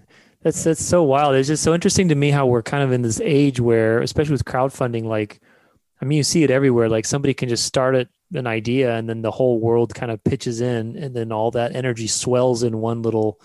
That's that's so wild. It's just so interesting to me how we're kind of in this age where, especially with crowdfunding, like I mean, you see it everywhere. Like somebody can just start it, an idea, and then the whole world kind of pitches in, and then all that energy swells in one little,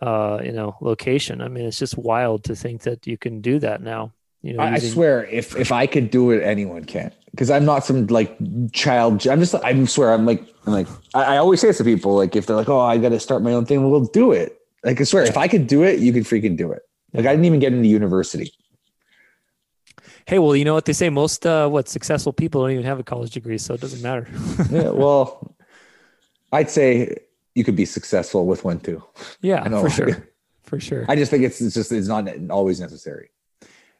uh, you know, location. I mean, it's just wild to think that you can do that now. You know, I, using- I swear, if if I could do it, anyone can. Because I'm not some like child. I'm just. I swear, I'm like. I'm like. I, I always say this to people. Like, if they're like, "Oh, I got to start my own thing," we'll do it like I swear, if I could do it, you could freaking do it. Like I didn't even get into university. Hey, well, you know what they say? Most uh, what successful people don't even have a college degree, so it doesn't matter. yeah, well, I'd say you could be successful with one too. Yeah, for sure, for sure. I just think it's, it's just it's not always necessary.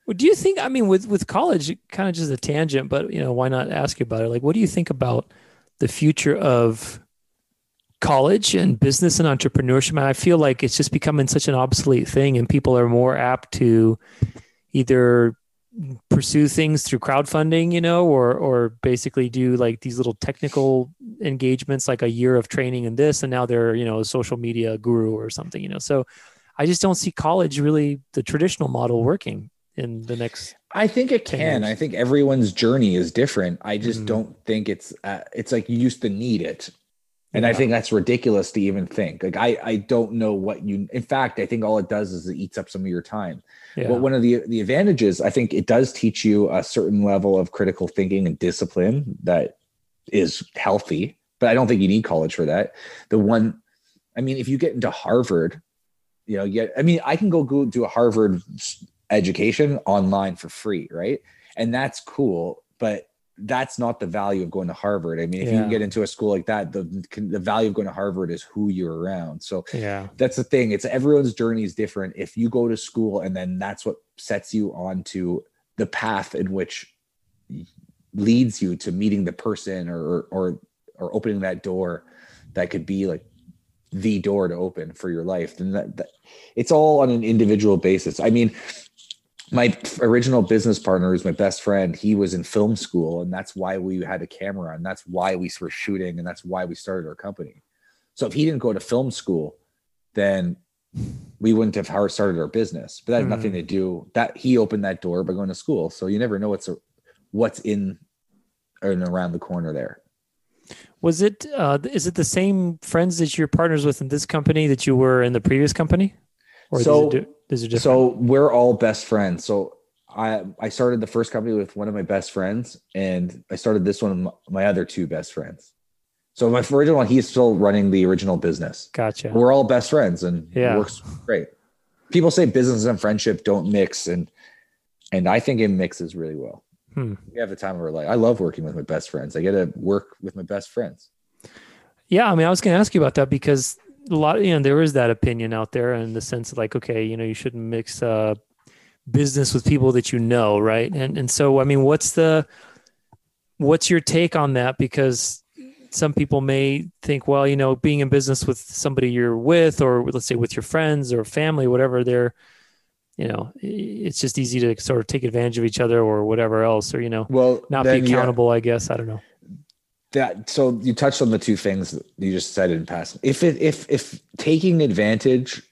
Well, do you think? I mean, with with college, kind of just a tangent, but you know, why not ask you about it? Like, what do you think about the future of college and business and entrepreneurship. And I feel like it's just becoming such an obsolete thing, and people are more apt to either pursue things through crowdfunding, you know, or or basically do like these little technical engagements, like a year of training in this, and now they're you know a social media guru or something, you know. So I just don't see college really the traditional model working in the next. I think it can. Years. I think everyone's journey is different. I just mm. don't think it's uh, it's like you used to need it and yeah. I think that's ridiculous to even think. Like I, I don't know what you. In fact, I think all it does is it eats up some of your time. Yeah. But one of the the advantages, I think, it does teach you a certain level of critical thinking and discipline that is healthy. But I don't think you need college for that. The one, I mean, if you get into Harvard, you know, get. I mean, I can go go do a Harvard education online for free, right? And that's cool. But that's not the value of going to Harvard. I mean, if yeah. you get into a school like that, the the value of going to Harvard is who you're around. So yeah, that's the thing. It's everyone's journey is different. If you go to school and then that's what sets you onto the path in which leads you to meeting the person or or or opening that door that could be like the door to open for your life then that, that it's all on an individual basis i mean my original business partner, who's my best friend, he was in film school, and that's why we had a camera, and that's why we were shooting, and that's why we started our company. So if he didn't go to film school, then we wouldn't have started our business. But that had mm. nothing to do that he opened that door by going to school. So you never know what's a, what's in and around the corner there. Was it uh, is it the same friends that you're partners with in this company that you were in the previous company? Or so, does it, do, does it so we're all best friends. So I I started the first company with one of my best friends, and I started this one with my other two best friends. So my original one, he's still running the original business. Gotcha. We're all best friends, and yeah. it works great. People say business and friendship don't mix, and and I think it mixes really well. Hmm. We have a time of our life. I love working with my best friends. I get to work with my best friends. Yeah, I mean, I was going to ask you about that because a lot, you know, there is that opinion out there in the sense of like, okay, you know, you shouldn't mix uh, business with people that you know, right? And and so, I mean, what's the what's your take on that? Because some people may think, well, you know, being in business with somebody you're with, or let's say with your friends or family, whatever, they're, you know, it's just easy to sort of take advantage of each other or whatever else, or you know, well, not be accountable. I guess I don't know. That so you touched on the two things you just said in passing. If it if if taking advantage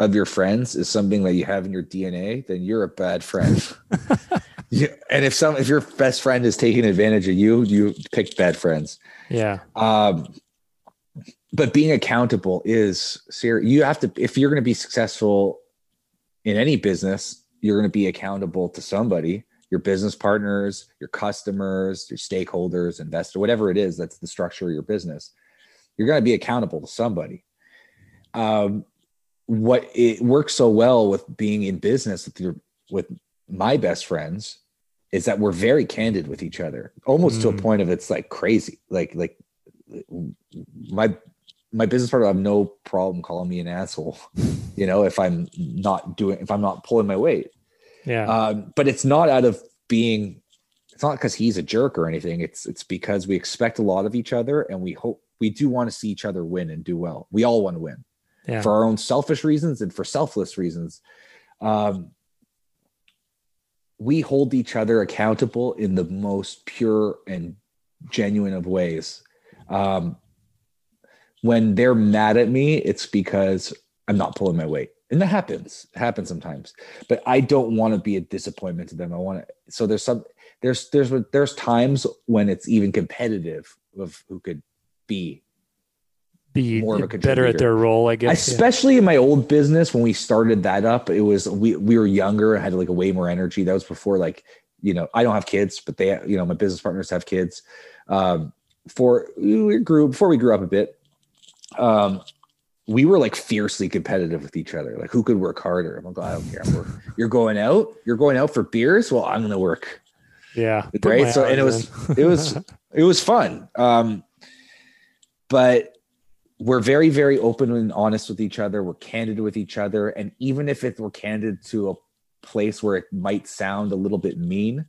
of your friends is something that you have in your DNA, then you're a bad friend. yeah, and if some if your best friend is taking advantage of you, you picked bad friends. Yeah. Um, but being accountable is serious. You have to, if you're going to be successful in any business, you're going to be accountable to somebody, your business partners, your customers, your stakeholders, investor, whatever it is, that's the structure of your business. You're going to be accountable to somebody. Um, what it works so well with being in business with your, with my best friends is that we're very candid with each other, almost mm. to a mm. point of it's like crazy. Like like my my business partner have no problem calling me an asshole, you know, if I'm not doing if I'm not pulling my weight. Yeah. Um, but it's not out of being it's not because he's a jerk or anything. It's it's because we expect a lot of each other and we hope we do want to see each other win and do well. We all want to win yeah. for our own selfish reasons and for selfless reasons. Um, we hold each other accountable in the most pure and genuine of ways. Um, when they're mad at me, it's because I'm not pulling my weight. And that happens, it happens sometimes. But I don't want to be a disappointment to them. I want to. So there's some there's there's there's times when it's even competitive of who could be be more of a better at their role, I guess. Especially yeah. in my old business when we started that up, it was we we were younger, had like a way more energy. That was before like you know I don't have kids, but they you know my business partners have kids. Um, for we grew before we grew up a bit. Um, we were like fiercely competitive with each other. Like who could work harder? I'm like, I don't care. You're going out. You're going out for beers. Well, I'm going to work. Yeah. Right. So and it was it was it was fun. Um, but we're very very open and honest with each other we're candid with each other and even if it, we're candid to a place where it might sound a little bit mean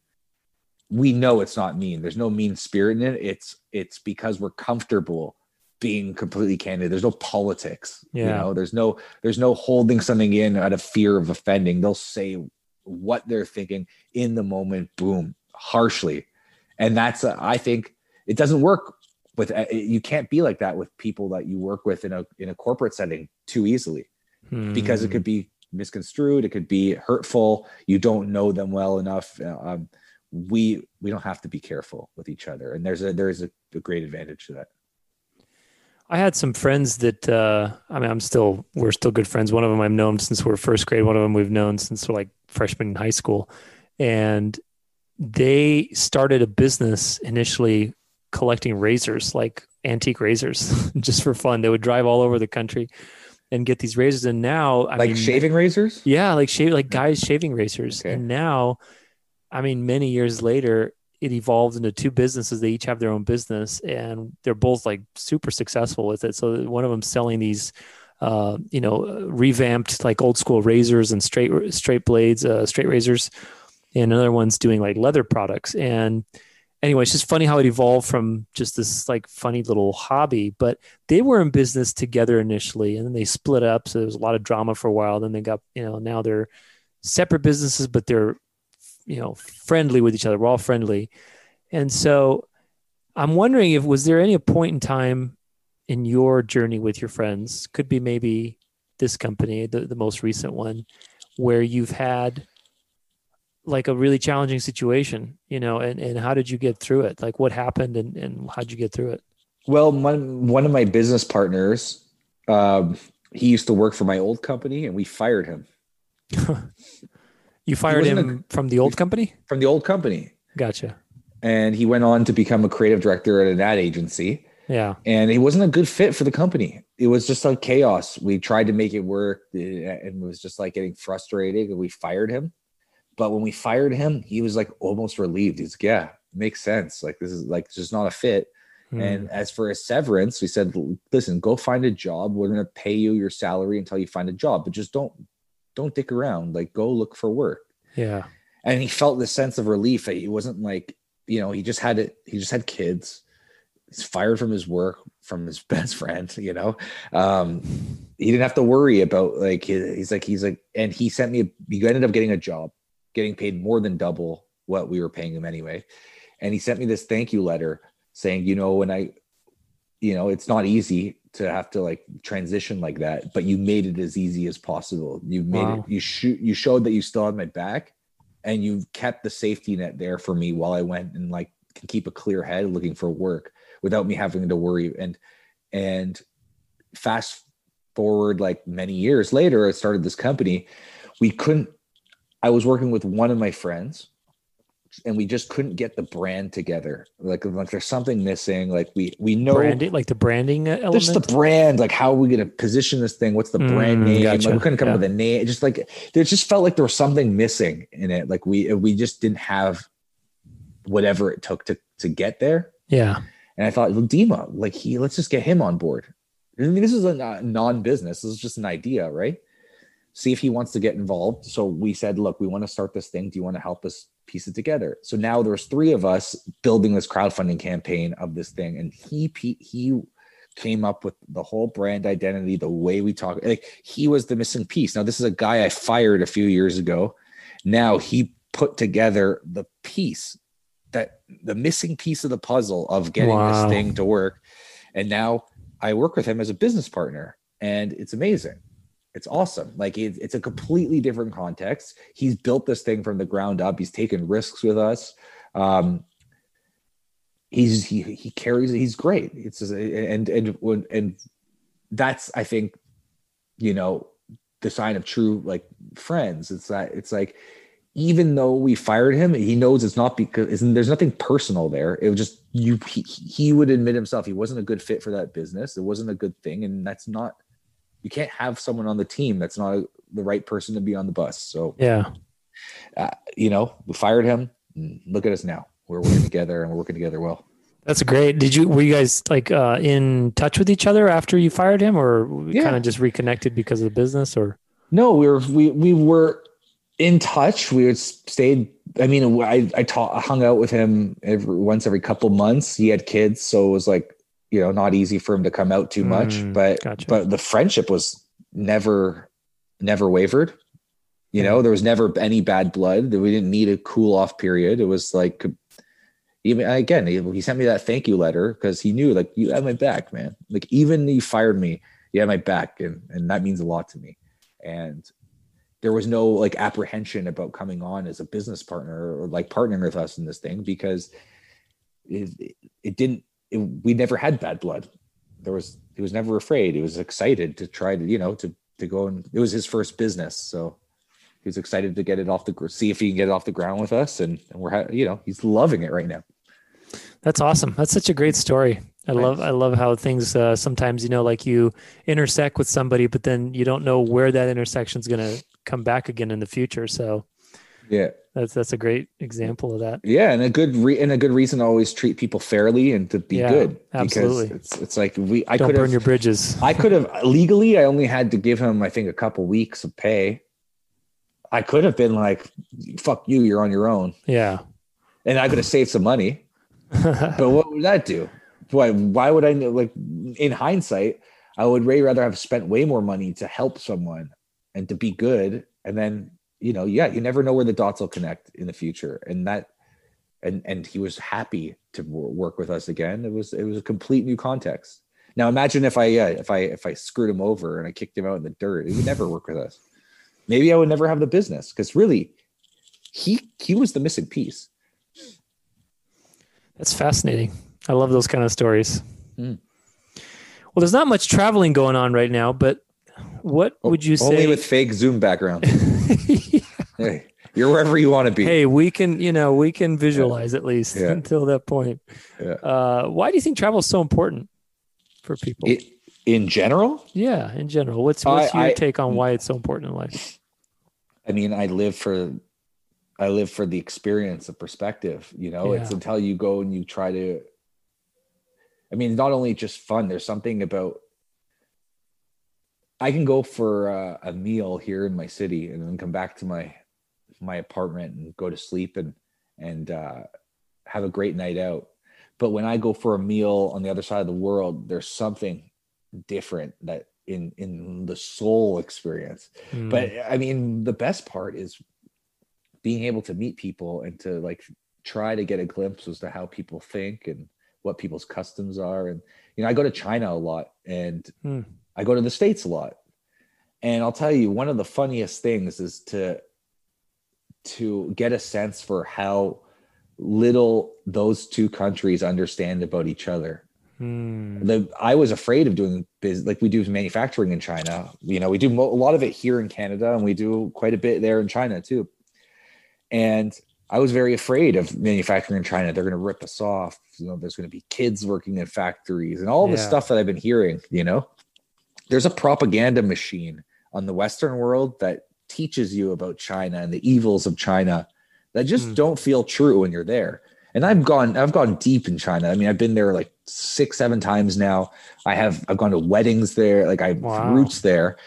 we know it's not mean there's no mean spirit in it it's it's because we're comfortable being completely candid there's no politics yeah. you know? There's no there's no holding something in out of fear of offending. They'll say what they're thinking in the moment boom harshly. And that's a, I think it doesn't work with uh, you can't be like that with people that you work with in a in a corporate setting too easily. Hmm. because it could be misconstrued it could be hurtful you don't know them well enough uh, um, we we don't have to be careful with each other. And there's a there's a, a great advantage to that I had some friends that uh, I mean, I'm still we're still good friends. One of them I've known since we're first grade. One of them we've known since we're like freshmen in high school, and they started a business initially collecting razors, like antique razors, just for fun. They would drive all over the country and get these razors. And now, I like mean, shaving razors, yeah, like shave, like guys shaving razors. Okay. And now, I mean, many years later, it evolved into two businesses. They each have their own business, and they're both like super successful with it. So one of them selling these. Uh, you know, revamped like old school razors and straight straight blades, uh, straight razors, and another one's doing like leather products. And anyway, it's just funny how it evolved from just this like funny little hobby. But they were in business together initially, and then they split up. So there was a lot of drama for a while. Then they got, you know, now they're separate businesses, but they're you know friendly with each other. We're all friendly, and so I'm wondering if was there any point in time in your journey with your friends, could be maybe this company, the, the most recent one, where you've had like a really challenging situation, you know, and, and how did you get through it? Like what happened and, and how'd you get through it? Well, one, one of my business partners, um, he used to work for my old company and we fired him. you fired him a, from the old company? From the old company. Gotcha. And he went on to become a creative director at an ad agency. Yeah. And he wasn't a good fit for the company. It was just like chaos. We tried to make it work eh, and it was just like getting frustrated and we fired him. But when we fired him, he was like almost relieved. He's like, yeah, makes sense. Like this is like just not a fit. Hmm. And as for a severance, we said, listen, go find a job. We're gonna pay you your salary until you find a job, but just don't don't dick around. Like go look for work. Yeah. And he felt this sense of relief. that He wasn't like, you know, he just had it, he just had kids he's fired from his work from his best friend you know um he didn't have to worry about like he's like he's like and he sent me a, he ended up getting a job getting paid more than double what we were paying him anyway and he sent me this thank you letter saying you know when i you know it's not easy to have to like transition like that but you made it as easy as possible. You made wow. it you shoot you showed that you still had my back and you kept the safety net there for me while i went and like can keep a clear head looking for work without me having to worry. And and fast forward like many years later i started this company. We couldn't i was working with one of my friends and we just couldn't get the brand together like like there's something missing like we we know branding like the branding element just the brand like how are we going to position this thing what's the mm, brand name gotcha. like we couldn't come yeah. up with a name just like there just felt like there was something missing in it like we we just didn't have whatever it took to to get there yeah and I thought, well, Dima, like he, let's just get him on board. I mean, this is a non-business. This is just an idea, right? See if he wants to get involved. So we said, look, we want to start this thing. Do you want to help us piece it together? So now there's three of us building this crowdfunding campaign of this thing, and he he came up with the whole brand identity, the way we talk. Like he was the missing piece. Now this is a guy I fired a few years ago. Now he put together the piece that the missing piece of the puzzle of getting wow. this thing to work. And now I work with him as a business partner, and it's amazing. It's awesome. Like it, it's a completely different context. He's built this thing from the ground up. He's taken risks with us. Um, he's he he carries. He's great. It's just, and and and that's I think, you know, the sign of true like friends. It's that it's like even though we fired him, he knows it's not because there's nothing personal there. It was just you. He, he, would admit himself he wasn't a good fit for that business. It wasn't a good thing, and that's not. You can't have someone on the team that's not the right person to be on the bus. So yeah, uh, you know, we fired him. Look at us now. We're working together and we're working together well. That's great. Did you were you guys like uh, in touch with each other after you fired him, or yeah. kind of just reconnected because of the business, or? No, we were we we were in touch. We would stayed. I mean, I I taught, hung out with him every once every couple months. He had kids, so it was like you know not easy for him to come out too much. Mm, but gotcha. but the friendship was never never wavered. You know, there was never any bad blood. We didn't need a cool off period. It was like even again, he, he sent me that thank you letter because he knew like you had my back, man. Like even you fired me, you had my back, and and that means a lot to me. And there was no like apprehension about coming on as a business partner or like partnering with us in this thing because it, it didn't it, we never had bad blood. There was he was never afraid. He was excited to try to you know to to go and it was his first business. So he was excited to get it off the see if he can get it off the ground with us. And, and we're you know he's loving it right now. That's awesome. That's such a great story. I love I love how things uh, sometimes you know like you intersect with somebody, but then you don't know where that intersection is going to come back again in the future. So yeah, that's that's a great example of that. Yeah, and a good re- and a good reason to always treat people fairly and to be yeah, good. Absolutely, it's it's like we I don't burn your bridges. I could have legally I only had to give him I think a couple weeks of pay. I could have been like, "Fuck you, you're on your own." Yeah, and I could have saved some money. but what would that do? Why? Why would I like? In hindsight, I would way rather have spent way more money to help someone and to be good, and then you know, yeah, you never know where the dots will connect in the future. And that, and and he was happy to work with us again. It was it was a complete new context. Now imagine if I uh, if I if I screwed him over and I kicked him out in the dirt, he would never work with us. Maybe I would never have the business because really, he he was the missing piece. That's fascinating. I love those kind of stories. Mm. Well, there's not much traveling going on right now, but what would you say? Only with fake Zoom background. Hey, you're wherever you want to be. Hey, we can, you know, we can visualize at least yeah. until that point. Yeah. Uh, why do you think travel is so important for people? It, in general? Yeah, in general. What's what's I, your I, take on why it's so important in life? I mean, I live for I live for the experience of perspective, you know. Yeah. It's until you go and you try to I mean, not only just fun, there's something about I can go for a, a meal here in my city and then come back to my my apartment and go to sleep and and uh, have a great night out. But when I go for a meal on the other side of the world, there's something different that in in the soul experience. Mm. But I mean, the best part is being able to meet people and to like try to get a glimpse as to how people think and what people's customs are. And you know, I go to China a lot and mm. I go to the States a lot. And I'll tell you, one of the funniest things is to to get a sense for how little those two countries understand about each other. Hmm. The I was afraid of doing business like we do manufacturing in China. You know, we do mo- a lot of it here in Canada, and we do quite a bit there in China too. And I was very afraid of manufacturing in China. They're going to rip us off. You know, there's going to be kids working in factories and all yeah. the stuff that I've been hearing. You know, there's a propaganda machine on the Western world that teaches you about China and the evils of China that just mm. don't feel true when you're there. And I've gone, I've gone deep in China. I mean, I've been there like six, seven times now. I have, I've gone to weddings there, like I have wow. roots there,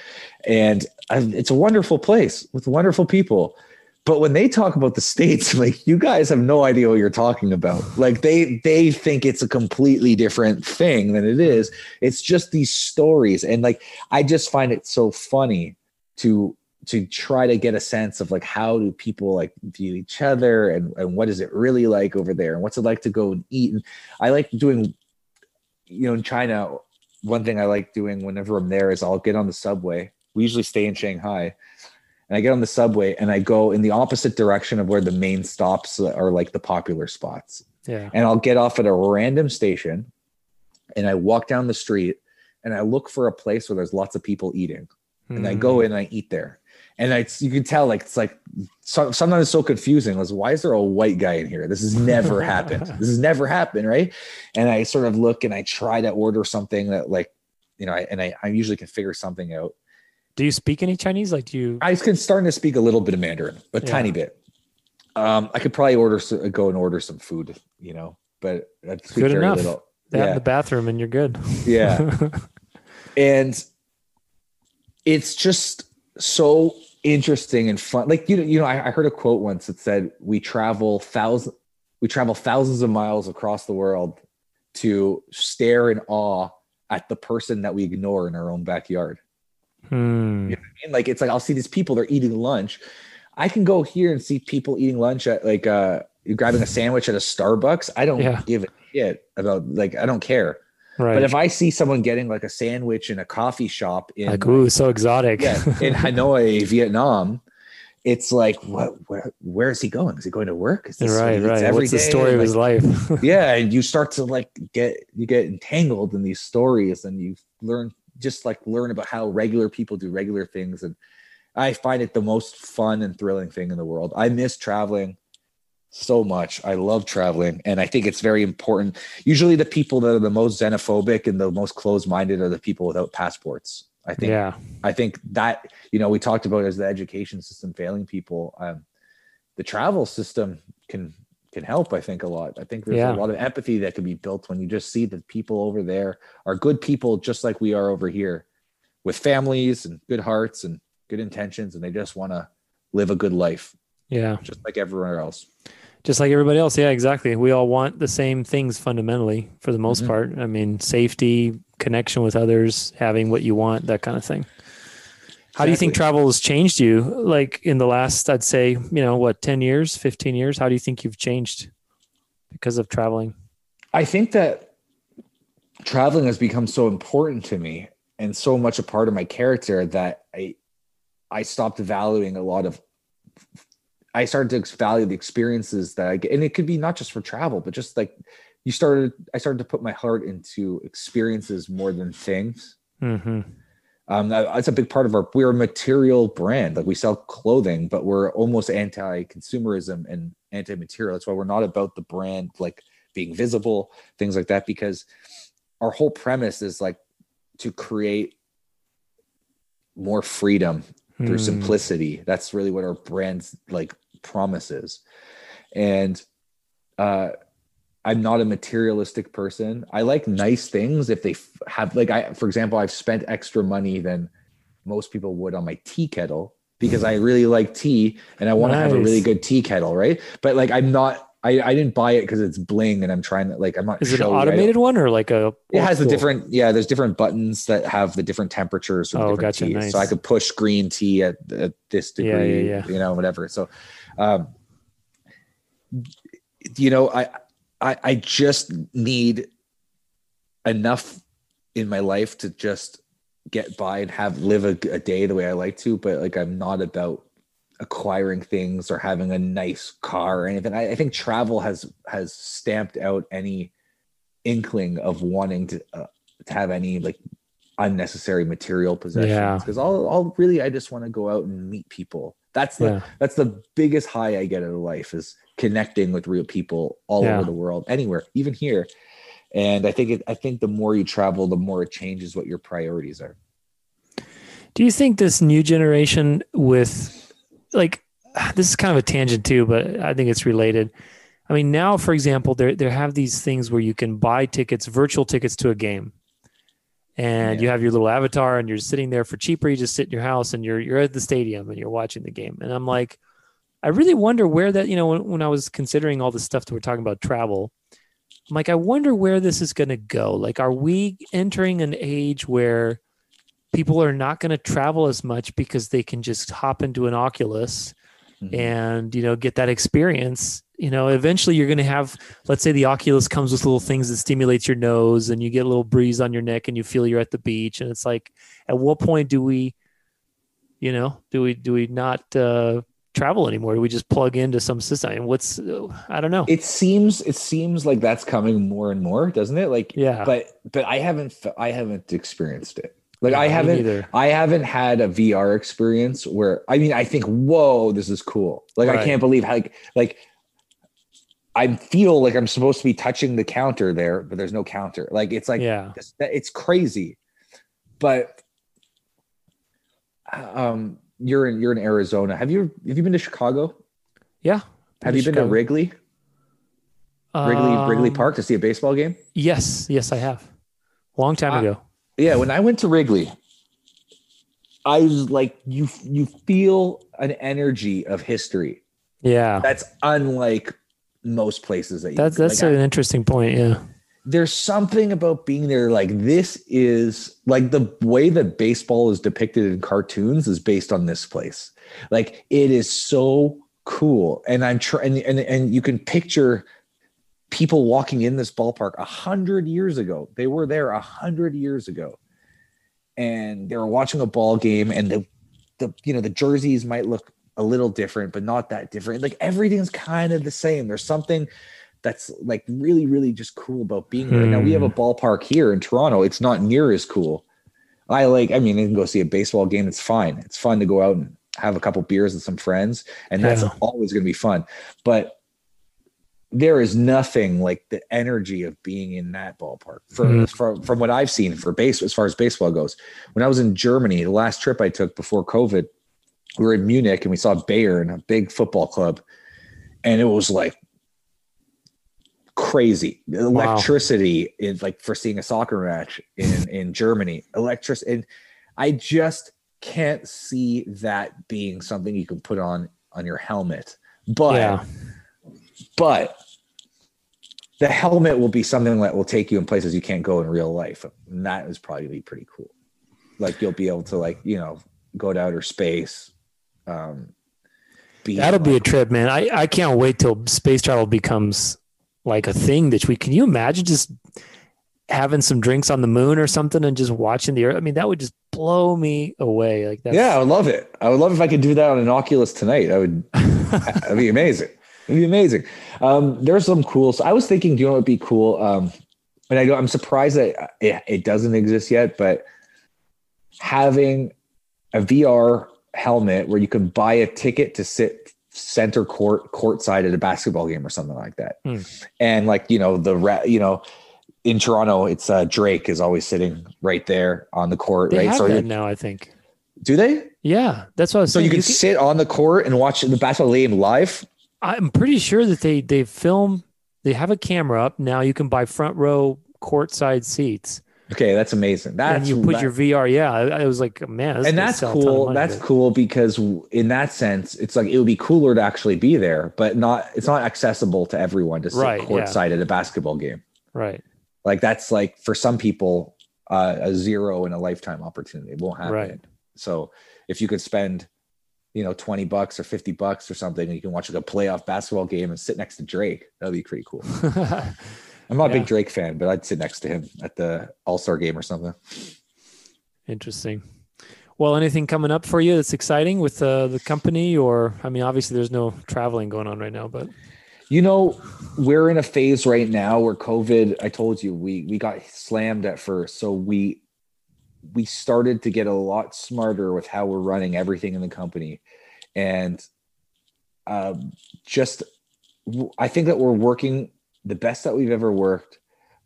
and I've, it's a wonderful place with wonderful people. But when they talk about the states, like you guys have no idea what you're talking about. Like they they think it's a completely different thing than it is. It's just these stories, and like I just find it so funny to to try to get a sense of like how do people like view each other and, and what is it really like over there and what's it like to go and eat? And i like doing you know in china one thing i like doing whenever i'm there is i'll get on the subway. We usually stay in shanghai. And i get on the subway and i go in the opposite direction of where the main stops are like the popular spots. Yeah. And i'll get off at a random station and i walk down the street and i look for a place where there's lots of people eating. And I go hmm. in and I eat there and it's you can tell like it's like so, sometimes it's so confusing. Like why is there a white guy in here? This has never happened. This has never happened right? And i sort of look and i try to order something that like you know I, and I, I usually can figure something out. Do you speak any chinese? Like do you i can starting to speak a little bit of mandarin a yeah. tiny bit. Um i could probably order go and order some food you know but that's good enough. little. yeah. in the bathroom and you're good. Yeah. And it's just so interesting and fun. Like you know, you know, I, I heard a quote once that said, "We travel thousand, we travel thousands of miles across the world to stare in awe at the person that we ignore in our own backyard." Hmm. You know I mean? Like it's like I'll see these people they're eating lunch. I can go here and see people eating lunch at like uh grabbing a sandwich at a Starbucks. I don't yeah. give a shit about like I don't care. Right. But if I see someone getting like a sandwich in a coffee shop in like ooh, so exotic. yeah, in Hanoi, Vietnam, it's like what where where is he going? Is he going to work? Is this right, right. What's the story of his life? yeah, and you start to like get you get entangled in these stories and you learn just like learn about how regular people do regular things and I find it the most fun and thrilling thing in the world. I miss traveling so much. I love traveling, and I think it's very important. Usually, the people that are the most xenophobic and the most closed-minded are the people without passports. I think. Yeah. I think that you know we talked about as the education system failing people. Um, the travel system can can help. I think a lot. I think there's yeah. a lot of empathy that can be built when you just see that people over there are good people, just like we are over here, with families and good hearts and good intentions, and they just want to live a good life. Yeah, just like everywhere else just like everybody else. Yeah, exactly. We all want the same things fundamentally for the most mm-hmm. part. I mean, safety, connection with others, having what you want, that kind of thing. How do you think travel has changed you? Like in the last, I'd say, you know, what, 10 years, 15 years? How do you think you've changed because of traveling? I think that traveling has become so important to me and so much a part of my character that I I stopped valuing a lot of I started to value the experiences that I get and it could be not just for travel but just like you started I started to put my heart into experiences more than things hmm um, that- that's a big part of our. We're a material brand. Like we sell clothing, but we're almost anti-consumerism and anti-material. That's why we're not about the brand like being visible, things like that. Because our whole premise is like to create more freedom through Mm. simplicity. That's really what our brand's like promises. And uh I'm not a materialistic person. I like nice things if they have like I for example, I've spent extra money than most people would on my tea kettle because I really like tea and I want to have a really good tea kettle, right? But like I'm not I, I didn't buy it because it's bling and I'm trying to like I'm not Is it an automated one or like a? it has the old different yeah there's different buttons that have the different temperatures for the Oh, different gotcha, teas nice. so i could push green tea at, at this Yeah, degree yeah, yeah. you know whatever so um you know I, I i just need enough in my life to just get by and have live a, a day the way i like to but like i'm not about acquiring things or having a nice car or anything i, I think travel has has stamped out any inkling of wanting to uh, to have any like unnecessary material possessions Yeah. because all, all really i just want to go out and meet people that's the Yeah. that's the biggest high i get out of life is connecting with real people all Yeah. over the world anywhere even here and i think it i think the more you travel the more it changes what your priorities are Do you think this new generation with like this is kind of a tangent too, but I think it's related. I mean, now for example, there there have these things where you can buy tickets, virtual tickets to a game. And Yeah. you have your little avatar and you're sitting there for cheaper, you just sit in your house and you're you're at the stadium and you're watching the game. And I'm like, I really wonder where that, you know, when, when I was considering all the stuff that we're talking about travel, I'm like, I wonder where this is gonna go. Like, are we entering an age where people are not going to travel as much because they can just hop into an Oculus Mhm. and you know get that experience. You know eventually you're going to have let's say the oculus comes with little things that stimulates your nose and you get a little breeze on your neck and you feel you're at the beach and it's like at what point do we you know do we do we not uh travel anymore? Do we just plug into some system? And what's i don't know. It seems it seems like that's coming more and more doesn't it? Like yeah. but but i haven't i haven't experienced it like Yeah, i haven't. I haven't had a VR experience where I mean I think whoa this is cool. Like I can't believe how like, like I feel like I'm supposed to be touching the counter there, but there's no counter. Like it's like yeah it's, it's crazy. But um you're in you're in Arizona. Have you have you been to Chicago? yeah Have you been to Chicago. Wrigley? Wrigley Wrigley Um, Park to see a baseball game? yes yes i have long time I- ago Yeah, when I went to Wrigley, I was like, you you feel an energy of history yeah that's unlike most places that you. That's that's like, an I- interesting point. Yeah. there's something about being there. Like this is like the way that baseball is depicted in cartoons is based on this place. Like it is so cool, and I'm trying, and and you can picture people walking in this ballpark a hundred years ago. They were there a hundred years ago, and they were watching a ball game, and the the you know the jerseys might look a little different, but not that different. Like everything's kind of the same. There's something that's like really, really just cool about being there. Now we have a hmm. ballpark here in Toronto. It's not near as cool. I like, I mean, you can go see a baseball game. It's fine. It's fun to go out and have a couple beers with some friends, and that's Yeah. always going to be fun. But there is nothing like the energy of being in that ballpark for, Mhm. from from what I've seen for base as far as baseball goes. When I was in Germany, the last trip I took before COVID, we were in Munich and we saw Bayern, a big football club, and it was like crazy electricity is like for seeing a soccer match in in Germany. Electric and I just can't see that being something you can put on on your helmet. But yeah. But the helmet will be something that will take you in places you can't go in real life. And that is probably be pretty cool. Like you'll be able to like, you know, go to outer space. Um, be That'll be a trip, man. I, I can't wait till space travel becomes like a thing that we can you imagine just having some drinks on the moon or something and just watching the earth. I mean, that would just blow me away. Like that. Yeah, I would love it. I would love if I could do that on an Oculus tonight. I would that'd be amazing. It'd be amazing. Um, there's some cool. So I was thinking, do you know what would be cool? Um, and I go, I'm surprised that it, it doesn't exist yet, but having a VR helmet where you can buy a ticket to sit center court courtside at a basketball game or something like that. Hmm. And like, you know, the you know, in Toronto, it's uh, Drake is always sitting right there on the court, they right? Have so that now I think. Do they? Yeah, that's what I was so saying. you can, you can sit on the court and watch the basketball game live. I'm pretty sure that they they film they have a camera up now. You can buy front row courtside seats. Okay, that's amazing. That's and you put that, your VR. Yeah, I, I, was like, man, and that's cool. That's cool because in that sense, it's like it would be cooler to actually be there, but not. It's not accessible to everyone to sit right, courtside yeah. at a basketball game. Right. Like that's like for some people uh, a zero in a lifetime opportunity. It won't happen. Right. So if you could spend, you know, twenty bucks or fifty bucks or something, and you can watch like a playoff basketball game and sit next to Drake, that'd be pretty cool. I'm not yeah. a big Drake fan, but I'd sit next to him at the All Star game or something. Interesting. Well, anything coming up for you that's exciting with uh, the company, or I mean, obviously there's no traveling going on right now, but you know, we're in a phase right now where COVID. I told you we we got slammed at first, so we we started to get a lot smarter with how we're running everything in the company, and um, just I think that we're working the best that we've ever worked,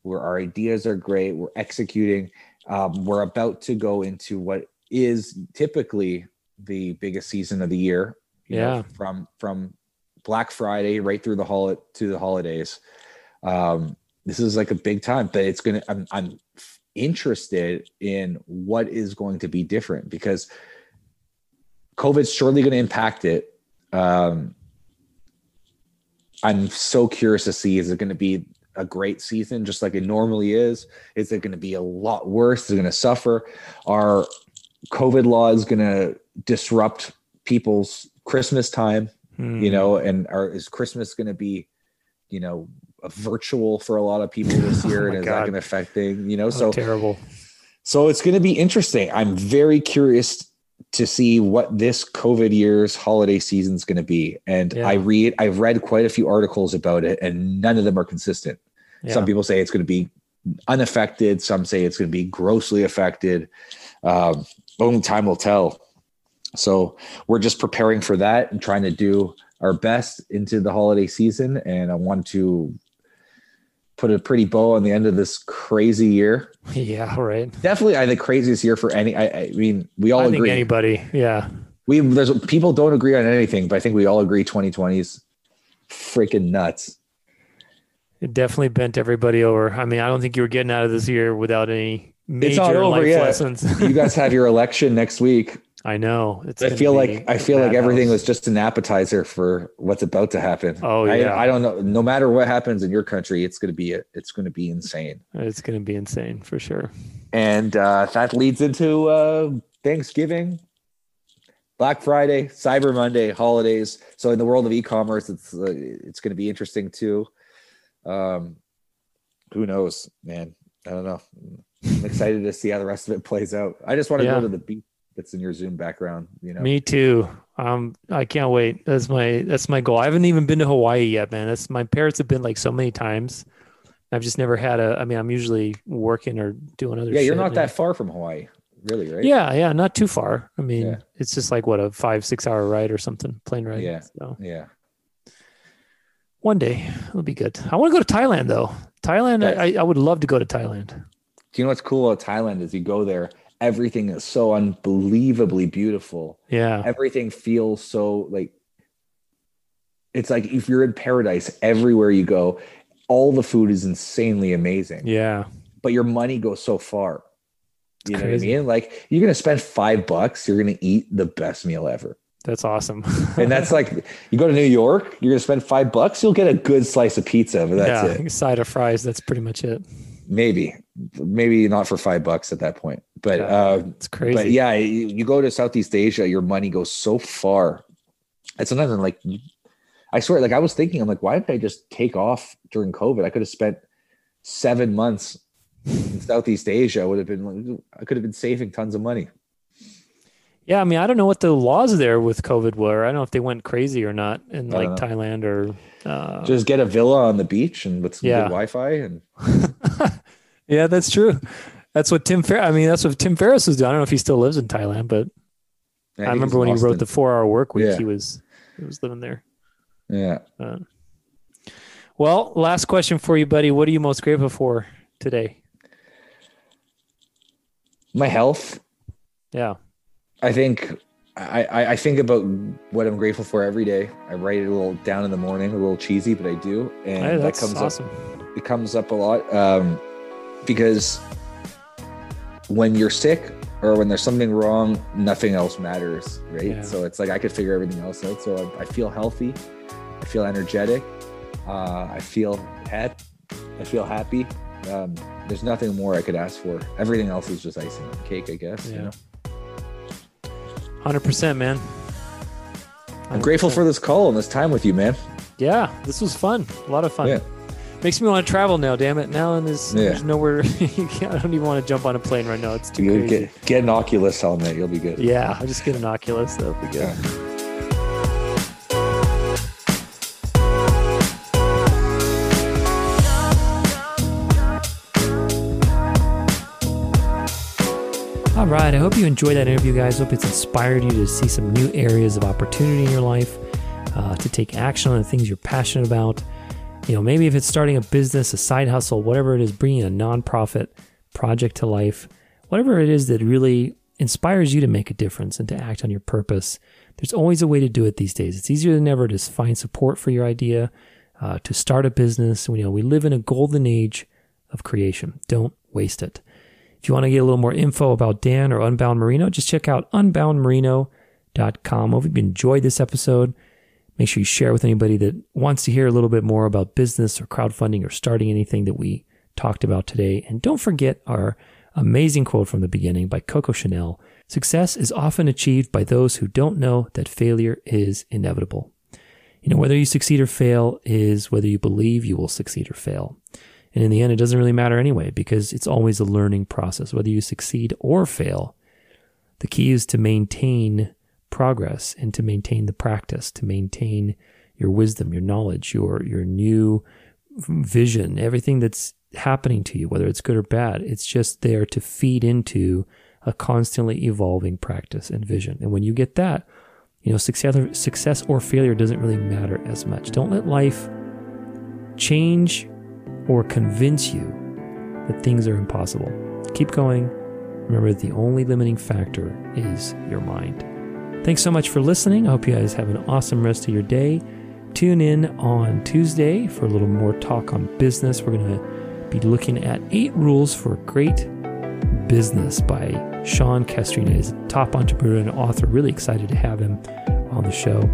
where our ideas are great, we're executing. Um, we're about to go into what is typically the biggest season of the year. yeah. Know, from from Black Friday right through the holiday to the holidays. Um, this is like a big time, but it's gonna. I'm I'm interested in what is going to be different because COVID's surely going to impact it. Um, I'm so curious to see is it going to be a great season just like it normally is? Is it going to be a lot worse? Is it going to suffer? Are COVID laws going to disrupt people's Christmas time? You hmm. know, and are is Christmas going to be, you know, virtual for a lot of people this year, oh and is God. that going to affect things? You know, oh, so terrible. So it's going to be interesting. I'm very curious to see what this COVID year's holiday season is going to be. And yeah. I read, I've read quite a few articles about it, and none of them are consistent. Yeah. Some people say it's going to be unaffected. Some say it's going to be grossly affected. Um, only time will tell. So we're just preparing for that and trying to do our best into the holiday season. And I want to put a pretty bow on the end of this crazy year. Yeah, right. Definitely, uh, I think craziest year for any. I, I mean, we all I agree. anybody, yeah. We there's people don't agree on anything, but I think we all agree 2020's freaking nuts. It definitely bent everybody over. I mean, I don't think you were getting out of this year without any major it's not over life yet. lessons. you guys have your election next week. I know. It's I feel like I feel like everything house. was just an appetizer for what's about to happen. Oh yeah. I, I, don't know. No matter what happens in your country, it's going to be it's going to be insane. It's going to be insane for sure. And uh, that leads into uh, Thanksgiving, Black Friday, Cyber Monday, holidays. So in the world of e-commerce, it's uh, it's going to be interesting too. Um, who knows, man? I don't know. I'm excited to see how the rest of it plays out. I just want to yeah. go to the beach that's in your Zoom background. You know, me too. Um, I can't wait. That's my that's my goal. I haven't even been to Hawaii yet, man. That's my parents have been like so many times. I've just never had a. I mean, I'm usually working or doing other. Yeah, you're not that far from Hawaii, really, right? Yeah, yeah, not too far. I mean, yeah. it's just like what a five six hour ride or something, plane ride. Yeah, so. yeah. One day it'll be good. I want to go to Thailand though. Thailand, I, I would love to go to Thailand. Do you know what's cool about Thailand is you go there everything is so unbelievably beautiful. Yeah. Everything feels so like it's like if you're in paradise everywhere you go, all the food is insanely amazing. Yeah. But your money goes so far. You know what I mean? Like you're gonna spend five bucks, you're gonna eat the best meal ever. That's awesome. and that's like you go to New York, you're gonna spend five bucks, you'll get a good slice of pizza, but that's yeah, it. Side of fries, that's pretty much it. Maybe. maybe not for five bucks at that point, but uh, It's crazy. but yeah, you, you go to Southeast Asia, your money goes so far. And sometimes I'm like, I swear, like I was thinking, I'm like, why didn't I just take off during COVID? I could have spent seven months in Southeast Asia. Would have been, I could have been saving tons of money. Yeah, I mean, I don't know what the laws there with COVID were. I don't know if they went crazy or not in like. Thailand or. Uh, Just get a villa on the beach and with some Yeah. good Wi-Fi, and yeah, that's true. That's what Tim Fer. I mean, that's what Tim Ferriss was doing. I don't know if he still lives in Thailand, but I, remember when he wrote the Four Hour Work Week, Yeah. he was he was living there. yeah. Uh, well, last question for you, buddy. What are you most grateful for today? My health. Yeah, I think I, I I think about what I'm grateful for every day. I write it a little down in the morning, a little cheesy, but I do, and Hey, that comes awesome. up. It comes up a lot um, because when you're sick or when there's something wrong, nothing else matters, right? Yeah. So it's like I could figure everything else out. So I, I feel healthy, I feel energetic, uh, I feel happy. I feel happy. Um, there's nothing more I could ask for. Everything else is just icing on the cake, I guess. You Yeah. know? Hundred percent, man. I'm grateful for this call and this time with you, man. Yeah, this was fun. A lot of fun. Yeah. Makes me want to travel now. Damn it! Now there's, Yeah. there's nowhere. I don't even want to jump on a plane right now. It's too You crazy. get get an Oculus helmet, you'll be good. Yeah, I'll just get an Oculus. That'll be good. Yeah. All right. I hope you enjoyed that interview, guys. Hope it's inspired you to see some new areas of opportunity in your life, uh, to take action on the things you're passionate about. You know, maybe if it's starting a business, a side hustle, whatever it is, bringing a nonprofit project to life, whatever it is that really inspires you to make a difference and to act on your purpose. There's always a way to do it these days. It's easier than ever to find support for your idea, uh, to start a business. You know, we live in a golden age of creation. Don't waste it. If you want to get a little more info about Dan or Unbound Merino, just check out unboundmerino.com. Hope you've enjoyed this episode. Make sure you share with anybody that wants to hear a little bit more about business or crowdfunding or starting anything that we talked about today. And don't forget our amazing quote from the beginning by Coco Chanel. Success is often achieved by those who don't know that failure is inevitable. You know, whether you succeed or fail is whether you believe you will succeed or fail. And in the end, it doesn't really matter anyway, because it's always a learning process, whether you succeed or fail. The key is to maintain progress and to maintain the practice, to maintain your wisdom, your knowledge, your, your new vision, everything that's happening to you, whether it's good or bad. It's just there to feed into a constantly evolving practice and vision. And when you get that, you know, success, success or failure doesn't really matter as much. Don't let life change or convince you that things are impossible. Keep going. Remember, the only limiting factor is your mind. Thanks so much for listening. I hope you guys have an awesome rest of your day. Tune in on Tuesday for a little more talk on business. We're going to be looking at eight rules for great business by Sean Castrina. He's a top entrepreneur and author. Really excited to have him on the show.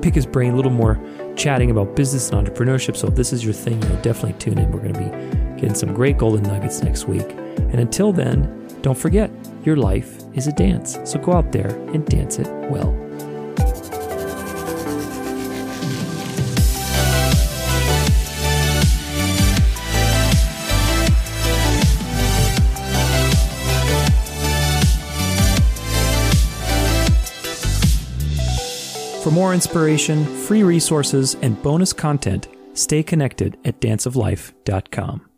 Pick his brain a little more chatting about business and entrepreneurship. So if this is your thing, you know, definitely tune in. We're going to be getting some great golden nuggets next week. And until then, don't forget, your life is a dance. So go out there and dance it well. For more inspiration, free resources, and bonus content, stay connected at danceoflife.com.